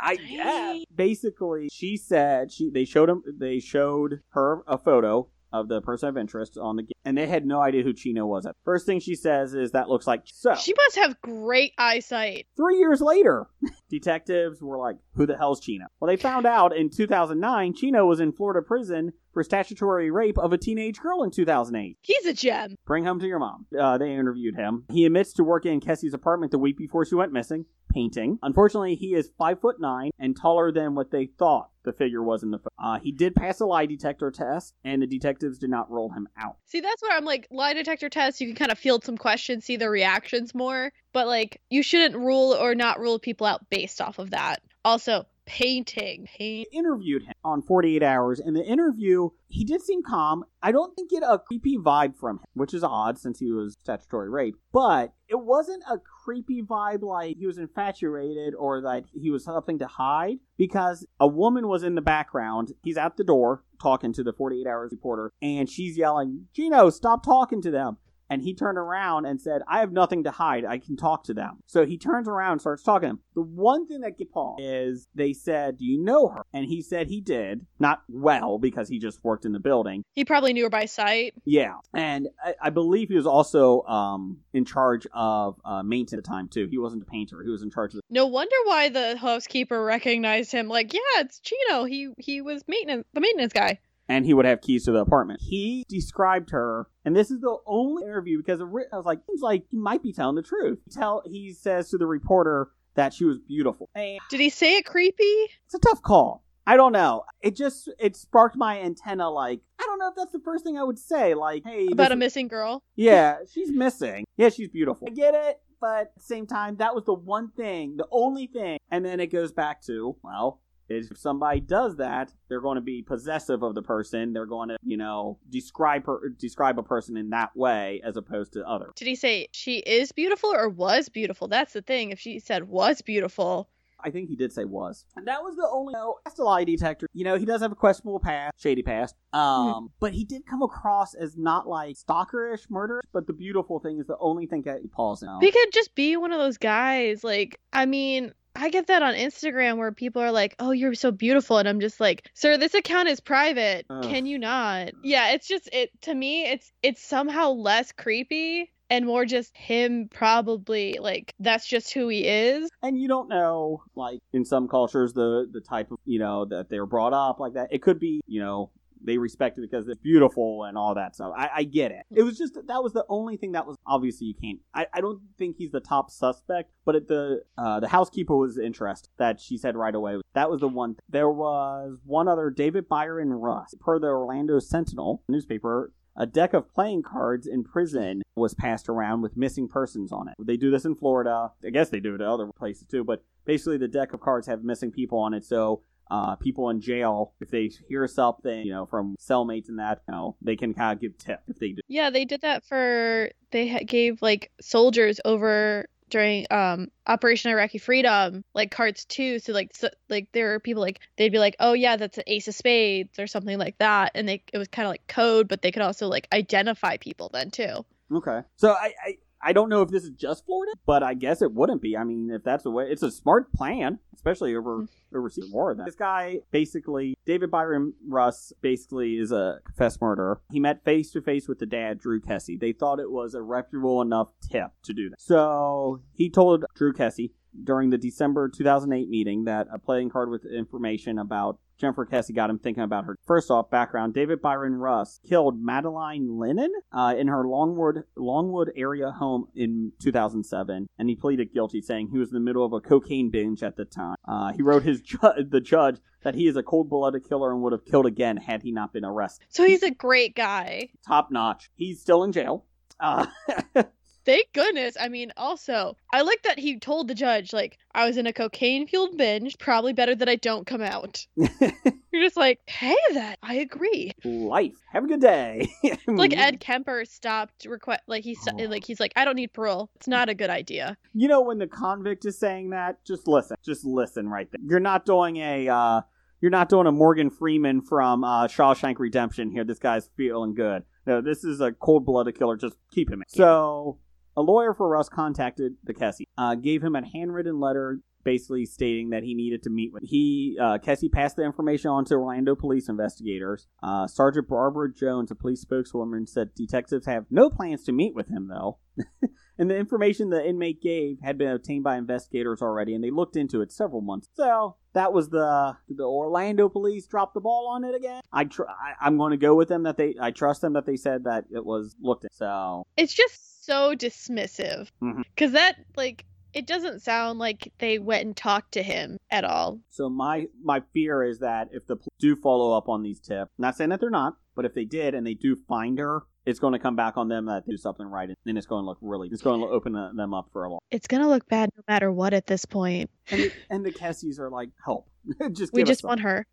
I guess. Basically, she said she they showed him they showed her a photo of the person of interest on the game, and they had no idea who Chino was. At first thing she says is that looks like so. She must have great eyesight. Three years later, detectives were like, "Who the hell's Chino?" Well, they found out in 2009 Chino was in Florida prison for statutory rape of a teenage girl in 2008. He's a gem. Bring home to your mom. Uh, they interviewed him. He admits to working in Kesse's apartment the week before she went missing, painting. Unfortunately, he is five foot nine and taller than what they thought the figure was in the photo. Uh, he did pass a lie detector test, and the detectives did not roll him out. See, that's where I'm like, lie detector test, you can kind of field some questions, see their reactions more, but like, you shouldn't rule or not rule people out based off of that. Also, painting. Paint. interviewed him on 48 hours in the interview he did seem calm i don't think get a creepy vibe from him which is odd since he was statutory rape but it wasn't a creepy vibe like he was infatuated or that he was something to hide because a woman was in the background he's at the door talking to the 48 hours reporter and she's yelling Chino stop talking to them and he turned around and said, I have nothing to hide. I can talk to them. So he turns around and starts talking to them. The one thing that gets Paul is they said, Do you know her? And he said he did. Not well, because he just worked in the building. He probably knew her by sight. Yeah. And I, I believe he was also um, in charge of uh, maintenance at the time, too. He wasn't a painter, he was in charge of No wonder why the housekeeper recognized him. Like, yeah, it's Chino. He he was maintenance the maintenance guy. And he would have keys to the apartment. He described her, and this is the only interview because I was like, seems like he might be telling the truth. Tell he says to the reporter that she was beautiful. And Did he say it creepy? it's a tough call. I don't know. It just it sparked my antenna. Like I don't know if that's the first thing I would say. Like, hey, About a missing girl? yeah, she's missing. Yeah, she's beautiful. I get it, but at the same time, that was the one thing, the only thing. And then it goes back to, well, is if somebody does that, they're going to be possessive of the person. They're going to, you know, describe her, describe a person in that way as opposed to other. Did he say she is beautiful or was beautiful? That's the thing. If she said was beautiful, I think he did say was. And that was the only no, that's the lie detector. You know, he does have a questionable past, shady past. Um, but he did come across as not like stalkerish murder. But the beautiful thing is the only thing that he paused now. he could just be one of those guys. Like, I mean, I get that on Instagram where people are like, "Oh, you're so beautiful," and I'm just like, "Sir, this account is private. Ugh. Can you not?" Yeah, it's just it to me. It's it's somehow less creepy and more just him probably like that's just who he is. and you don't know like in some cultures the the type of you know that they were brought up like that it could be you know they respect it because it's beautiful and all that stuff. I, I get it. It was just that was the only thing that was obviously you can't. I, I don't think he's the top suspect, but the uh, the housekeeper was interested that she said right away. That was the one. There was one other David Byron Russ per the Orlando Sentinel newspaper. A deck of playing cards in prison was passed around with missing persons on it. They do this in Florida. I guess they do it other places too, but basically the deck of cards have missing people on it. So uh, people in jail, if they hear something, you know, from cellmates and that, you know, they can kind of give tips if they do. Yeah, they did that for they gave like soldiers over during um Operation Iraqi Freedom like cards too. So like so, like there were people like they'd be like, oh yeah, that's an ace of spades or something like that, and they it was kind of like code, but they could also like identify people then too. Okay. So I, I I don't know if this is just Florida, but I guess it wouldn't be. I mean, if that's the way, it's a smart plan, especially over hmm. overseas war. That this guy basically, David Byron Russ, basically is a confessed murderer. He met face to face with the dad, Drew Kesse. They thought it was a reputable enough tip to do that. So he told Drew Kesse during the December 2008 meeting that a playing card with information about Jennifer Kesse got him thinking about her. First off, background: David Byron Russ killed Madeline Lennon uh, in her Longwood Longwood area home in 2007, and he pleaded guilty, saying he was in the middle of a cocaine binge at the time. Uh, he wrote his ju- the judge that he is a cold-blooded killer and would have killed again had he not been arrested. So he's a great guy. Top notch. He's still in jail. Uh, Thank goodness. I mean, also, I like that he told the judge, like, I was in a cocaine fueled binge. Probably better that I don't come out. You're just like, hey, that. I agree. life. Have a good day. like Ed Kemper stopped request like he's Oh. like he's like I don't need parole. It's not a good idea. You know when the convict is saying that, just listen. Just listen right there. You're not doing a uh you're not doing a Morgan Freeman from uh Shawshank Redemption here. This guy's feeling good. No, this is a cold-blooded killer. Just keep him in. So, a lawyer for Russ contacted the Kesse, uh, gave him a handwritten letter basically stating that he needed to meet with. He uh, Kesse passed the information on to Orlando police investigators. Uh, Sergeant Barbara Jones, a police spokeswoman, said detectives have no plans to meet with him though. and the information the inmate gave had been obtained by investigators already, and they looked into it several months. So that was the the Orlando police dropped the ball on it again. I, tr- I I'm going to go with them that they I trust them that they said that it was looked at. So It's just so dismissive Mhm. cuz that like it doesn't sound like they went and talked to him at all. So my my fear is that if the police do follow up on these tips, not saying that they're not, but if they did and they do find her, it's going to come back on them that they do something right, and it's going to look really, it's going to open them up for a lot. It's going to look bad no matter what at this point. And the, and the Kesses are like, help, just We just want her.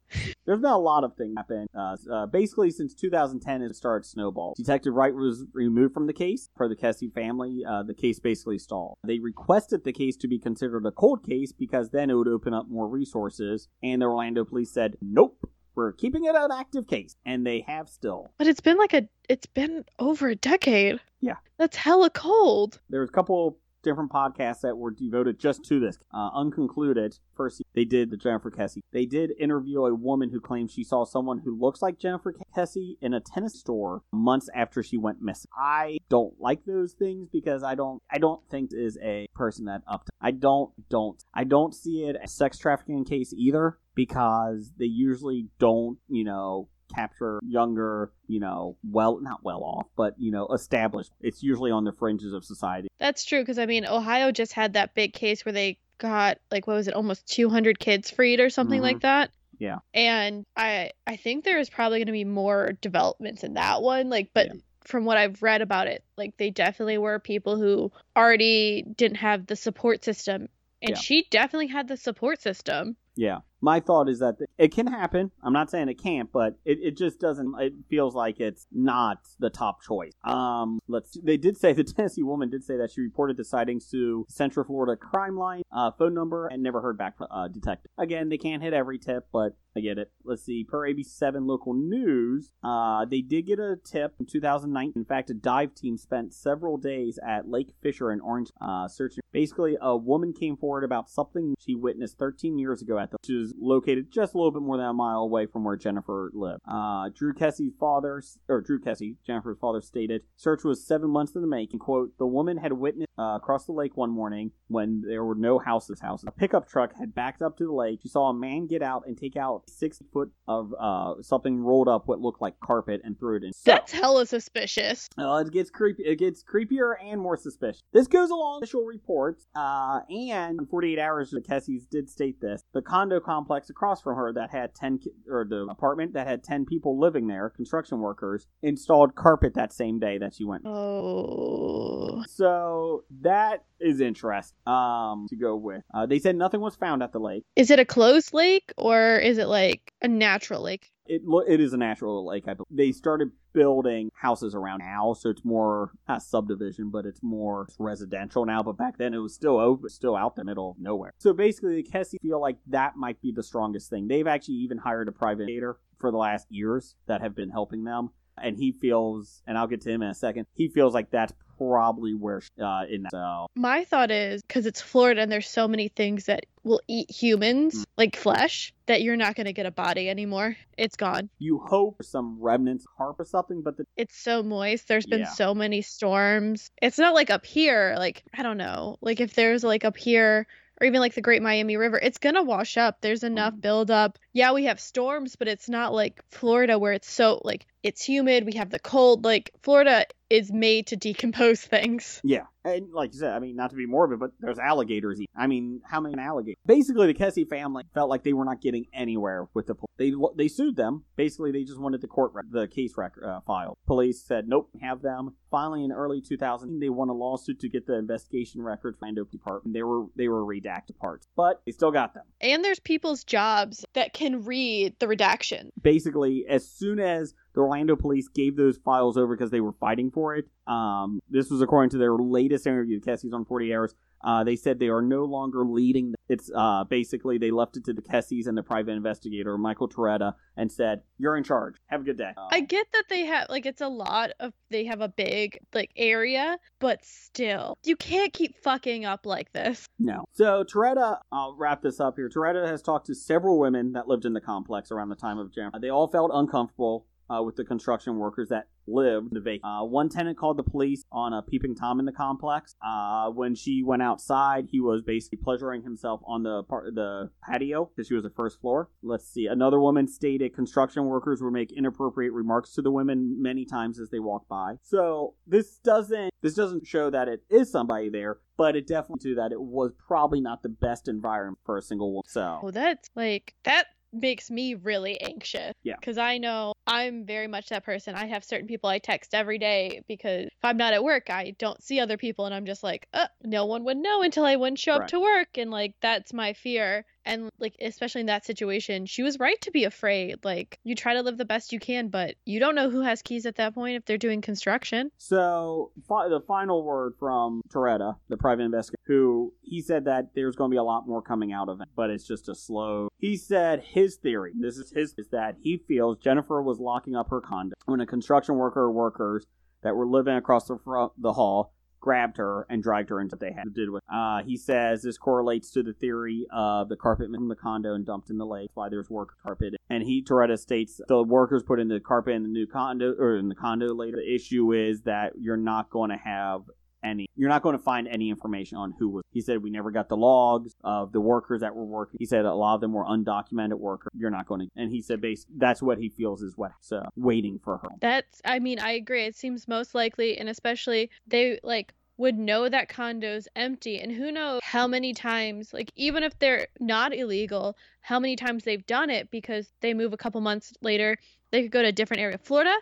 There's been a lot of things happen. Uh, uh, basically, since 2010, it started snowball. Detective Wright was removed from the case for the Kesse family. Uh, the case basically stalled. They requested the case to be considered a cold case because then it would open up more resources. And the Orlando police said, nope, we're keeping it an active case, and they have still. But it's been like a it's been over a decade. Yeah. That's hella cold. There was a couple different podcasts that were devoted just to this. Uh, unconcluded. First, they did the Jennifer Kesse. They did interview a woman who claimed she saw someone who looks like Jennifer Kesse in a tennis store months after she went missing. I don't like those things because I don't. I don't think is a person that up. To, I don't. Don't. I don't see it as sex trafficking case either because they usually don't. You know capture younger, you know, well, not well off, but, you know, established. It's usually on the fringes of society. That's true because I mean, Ohio just had that big case where they got like what was it, almost 200 kids freed or something Mhm. like that. Yeah. And I I think there is probably going to be more developments in that one. Like, but Yeah. from what I've read about it, like they definitely were people who already didn't have the support system, and Yeah. she definitely had the support system. Yeah. My thought is that it can happen. I'm not saying it can't, but it, it just doesn't. It feels like it's not the top choice. Um, let's. They did say the Tennessee woman did say that she reported the sightings to Central Florida Crime Line uh, phone number and never heard back from uh, detective. Again, they can't hit every tip, but I get it. Let's see. Per ABC7 local news, uh, they did get a tip in 2009. In fact, a dive team spent several days at Lake Fisher in Orange, uh, searching. Basically, a woman came forward about something she witnessed 13 years ago at the, which is located just a little bit more than a mile away from where Jennifer lived. Uh, Drew Kesse's father, or Drew Kesse, Jennifer's father, stated, "Search was seven months in the making." "Quote: The woman had witnessed uh, across the lake one morning when there were no houses. Houses. A pickup truck had backed up to the lake. She saw a man get out and take out six foot of uh, something rolled up what looked like carpet and threw it in. So, That's hella suspicious. uh, it gets creepy. It gets creepier and more suspicious. This goes along with official reports, uh, and in 48 hours, the Kesses did state this: the condo complex across from her that had 10, ki- or the apartment that had 10 people living there, construction workers, installed carpet that same day that she went. Oh. So that is interesting. Um, to go with, uh, they said nothing was found at the lake. Is it a closed lake or is it like a natural lake? It it is a natural lake. I believe. They started building houses around now, so it's more not subdivision, but it's more residential now. But back then, it was still open, still out the middle of nowhere. So basically, the Kesse feel like that might be the strongest thing. They've actually even hired a private investigator for the last years that have been helping them, and he feels, and I'll get to him in a second. He feels like that's probably where uh, in so My thought is because it's Florida and there's so many things that will eat humans, Mm. like flesh, that you're not going to get a body anymore. It's gone. you hope for some remnants harp or something, but the It's so moist. There's been Yeah. so many storms. It's not like up here. Like, I don't know. Like, if there's like up here or even like the Great Miami River, it's going to wash up. There's enough Mhm. buildup. Yeah, we have storms, but it's not like Florida where it's so, like, it's humid. We have the cold. Like, Florida is made to decompose things. Yeah, and like you said, I mean, not to be morbid, but there's alligators. I mean, how many alligators? Basically, the Kesse family felt like they were not getting anywhere with the. pol- They they sued them. Basically, they just wanted the court rec- the case record uh, filed. Police said nope, have them. Finally, in early 2000, they won a lawsuit to get the investigation records from Orlando Department. They were they were redacted parts, but they still got them. And there's people's jobs that can read the redaction. basically as soon as the Orlando police gave those files over because they were fighting for it. Um, this was according to their latest interview. Kesse's on 40 Hours. Uh, they said they are no longer leading. It's uh, basically they left it to the Kesses and the private investigator Michael Toretta and said, "You're in charge. Have a good day." I get that they have like it's a lot of they have a big like area, but still, you can't keep fucking up like this. No. So Toretta, I'll wrap this up here. Toretta has talked to several women that lived in the complex around the time of Jennifer. They all felt uncomfortable uh, with the construction workers that lived in the vac- uh, One tenant called the police on a peeping tom in the complex. Uh, when she went outside, he was basically pleasuring himself on the part the patio because she was the first floor. Let's see. Another woman stated construction workers would make inappropriate remarks to the women many times as they walked by. So this doesn't this doesn't show that it is somebody there, but it definitely to that it was probably not the best environment for a single woman. So Well, that's like that makes me really anxious. Yeah. Because I know I'm very much that person. I have certain people I text every day because if I'm not at work, I don't see other people and I'm just like, uh, no one would know until I wouldn't show up to work. And like, that's my fear. And like, especially in that situation, she was right to be afraid. Like, you try to live the best you can, but you don't know who has keys at that point if they're doing construction. So fi- the final word from Toretta, the private investigator, who he said that there's going to be a lot more coming out of it, but it's just a slow. He said his theory, this is his, is that he feels Jennifer was locking up her condo when a construction worker or workers that were living across the front the hall grabbed her and dragged her into what they had did with. Uh, he says this correlates to the theory of the carpet from the condo and dumped in the lake. Why there's work carpet. And he Toretta states the workers put in the carpet in the new condo or in the condo later. The issue is that you're not going to have any. You're not going to find any information on who was. He said we never got the logs of the workers that were working. He said a lot of them were undocumented workers. You're not going to. And he said base that's what he feels is what's uh, waiting for her. That's, I mean, I agree. It seems most likely, and especially they like would know that condo's empty and who knows how many times like even if they're not illegal how many times they've done it because they move a couple months later they could go to a different area of florida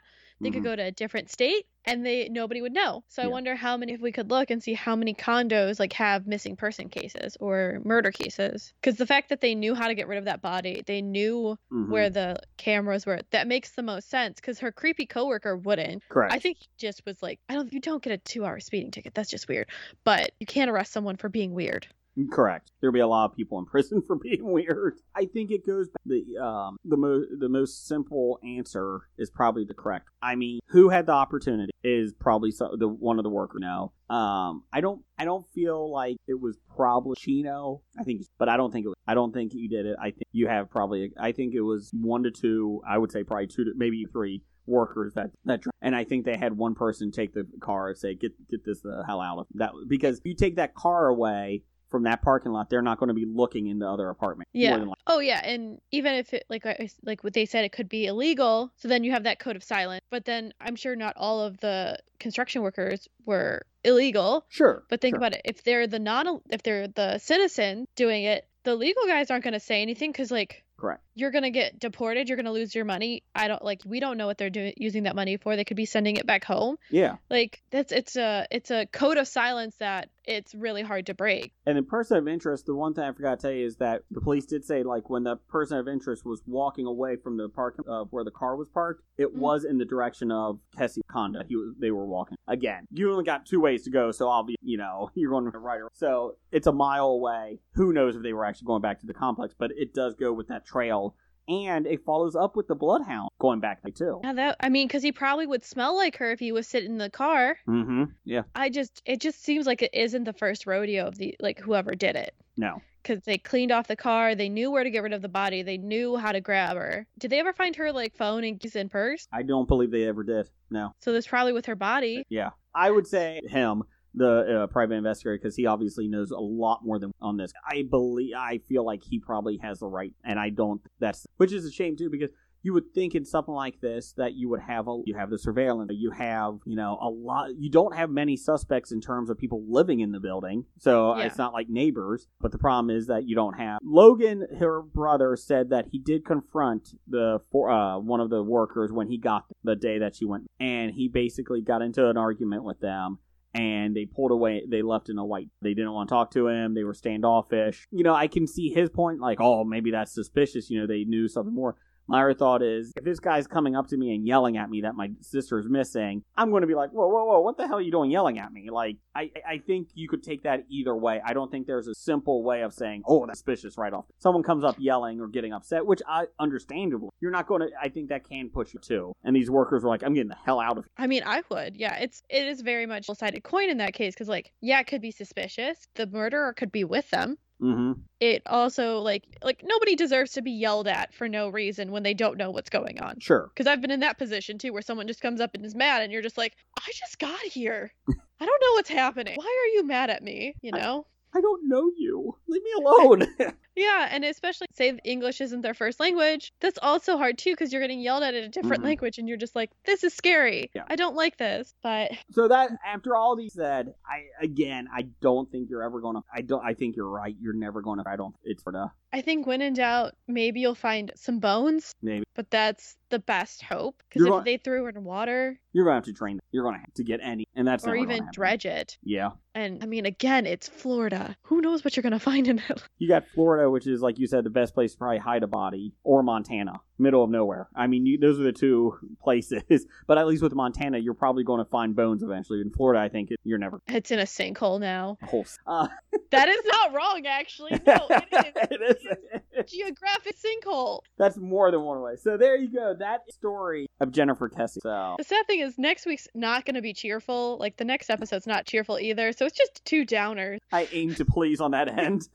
they Mhm. could go to a different state and they nobody would know so i wonder how many if we could look and see how many condos like have missing person cases or murder cases because the fact that they knew how to get rid of that body they knew Mhm. where the cameras were that makes the most sense because her creepy coworker wouldn't correct. I think he just was like, I don't, you don't get a two hour speeding ticket. That's just weird. But you can't arrest someone for being weird. Correct. There'll be a lot of people in prison for being weird. I think it goes back the um the most the most simple answer is probably the correct. I mean, who had the opportunity is probably so, the one of the workers. No, um, I don't I don't feel like it was probably Chino. I think, but I don't think it. Was, I don't think you did it. I think you have probably. I think it was one to two. I would say probably two to maybe three workers that that and I think they had one person take the car and say get get this the hell out of that because if you take that car away from that parking lot they're not going to be looking in the other apartment more Yeah. Oh yeah, and even if it like like what they said, it could be illegal. So then you have that code of silence. But then I'm sure not all of the construction workers were illegal. sure But think sure. about it: if they're the non, if they're the citizen doing it, the legal guys aren't going to say anything because like correct you're going to get deported, you're going to lose your money. I don't like we don't know what they're doing using that money for. They could be sending it back home. yeah Like that's it's a it's a code of silence that it's really hard to break. and the person of interest the one thing i forgot to tell you is that the police did say like when the person of interest was walking away from the park of where the car was parked it Mhm. was in the direction of Kesse Conda. He was, they were walking again. You only got two ways to go, so I'll be, you know, you're going to right. or- So it's a mile away. Who knows if they were actually going back to the complex? But it does go with that trail, and it follows up with the bloodhound going back there too. Yeah, that I mean, because he probably would smell like her if he was sitting in the car. Mm-hmm. Yeah. I just it just seems like it isn't the first rodeo of the like whoever did it. No. Because they cleaned off the car, they knew where to get rid of the body, they knew how to grab her. Did they ever find her like phone and keys and purse? I don't believe they ever did. No. So this probably with her body. Yeah. I would say him, the uh, private investigator, because he obviously knows a lot more than on this. I believe, I feel like he probably has the right, and I don't. That's which is a shame too, because you would think in something like this that you would have a you have the surveillance, you have you know a lot. You don't have many suspects in terms of people living in the building, so Yeah. it's not like neighbors. But the problem is that you don't have Logan. Her brother said that he did confront the for uh, one of the workers when he got the day that she went, and he basically got into an argument with them and they pulled away they left in a white they didn't want to talk to him they were standoffish. You know i can see his point like oh maybe that's suspicious you know they knew something more my thought is if this guy's coming up to me and yelling at me that my sister's missing i'm going to be like whoa whoa whoa what the hell are you doing yelling at me like i i think you could take that either way i don't think there's a simple way of saying oh that's suspicious right off someone comes up yelling or getting upset which i understandable you're not going to i think that can push you too and these workers were like i'm getting the hell out of here. I mean, I would. Yeah, it's it is very much a sided coin in that case because like yeah, it could be suspicious. The murderer could be with them. Mm-hmm It also like like nobody deserves to be yelled at for no reason when they don't know what's going on. sure Because I've been in that position too, where someone just comes up and is mad, and you're just like, I just got here. I don't know what's happening. Why are you mad at me? You know? I don't know you. Leave me alone. Yeah, and especially say English isn't their first language. That's also hard too, because you're getting yelled at in a different Mhm. language, and you're just like, this is scary. Yeah. I don't like this. But so that after all these said, I again, I don't think you're ever gonna. I don't. I think you're right. You're never gonna. I don't. It's for the I think when in doubt, maybe you'll find some bones. maybe But that's the best hope. Because if going- they threw it in water you're gonna have to train. You're gonna have to get any, and that's or even dredge it, Yeah, and I mean, again, it's Florida. Who knows what you're gonna find in it? you got Florida, which is like you said, the best place to probably hide a body, or Montana, middle of nowhere. I mean, you, those are the two places. But at least with Montana, you're probably going to find bones eventually. In Florida, I think it, you're never It's in a sinkhole now. whole. Uh, That is not wrong, actually. No, it is. it is. Geographic sinkhole. That's more than one way. So there you go. That story of Jennifer Kesse. So The sad thing is, next week's not going to be cheerful. Like, the next episode's not cheerful either. So it's just two downers. I aim to please on that end.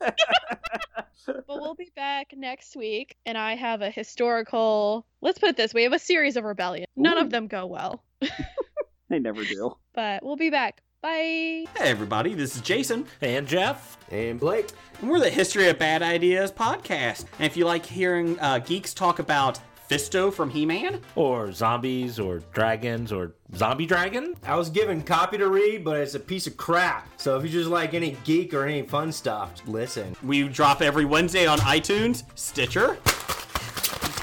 But we'll be back next week, and I have a historical. Let's put it this way: we have a series of rebellion. None Ooh. of them go well, they never do. but we'll be back Bye. Hey, everybody, this is Jason. And Jeff. And Blake. And we're the History of Bad Ideas podcast. And if you like hearing uh, geeks talk about Fisto from He Man, Or zombies, or dragons, or zombie dragon. I was given copy to read, but it's a piece of crap. So if you just like any geek or any fun stuff, listen. we drop every Wednesday on iTunes, Stitcher,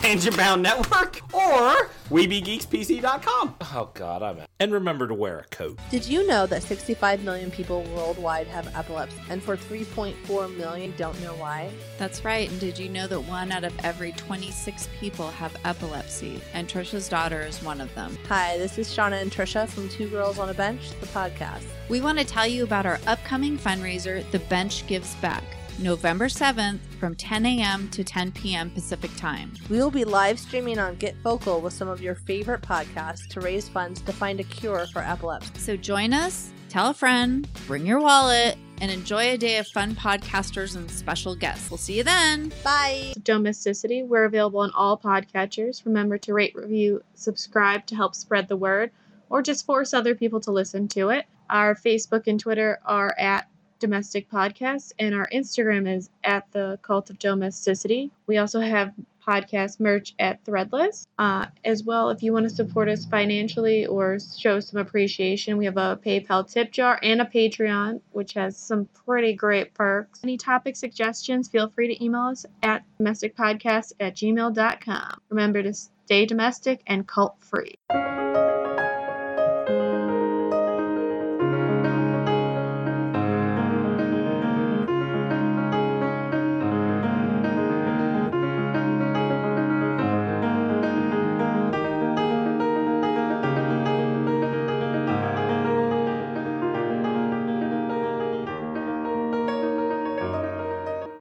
Tangent Bound Network, or WeBeGeeksPC.com. Oh God, I'm out. And remember to wear a coat. Did you know that 65 million people worldwide have epilepsy, and for 3.4 million don't know why? That's right. And did you know that one out of every 26 people have epilepsy? And Trisha's daughter is one of them. Hi, this is Shauna and Trisha from Two Girls on a Bench, the podcast. We want to tell you about our upcoming fundraiser, The Bench Gives Back, November 7th from 10 a.m. to 10 p.m. Pacific Time. We will be live streaming on Get Vocal with some of your favorite podcasts to raise funds to find a cure for epilepsy. So join us, tell a friend, bring your wallet, and enjoy a day of fun podcasters and special guests. We'll see you then. Bye! Domesticity. We're available on all podcatchers. Remember to rate, review, subscribe to help spread the word, or just force other people to listen to it. Our Facebook and Twitter are at Domestic Podcast, and our Instagram is at the Cult of Domesticity. We also have podcast merch at Threadless. Uh, as well, if you want to support us financially or show some appreciation, we have a PayPal tip jar and a Patreon, which has some pretty great perks. Any topic suggestions, feel free to email us at domesticpodcast at gmail.com. Remember to stay domestic and cult free.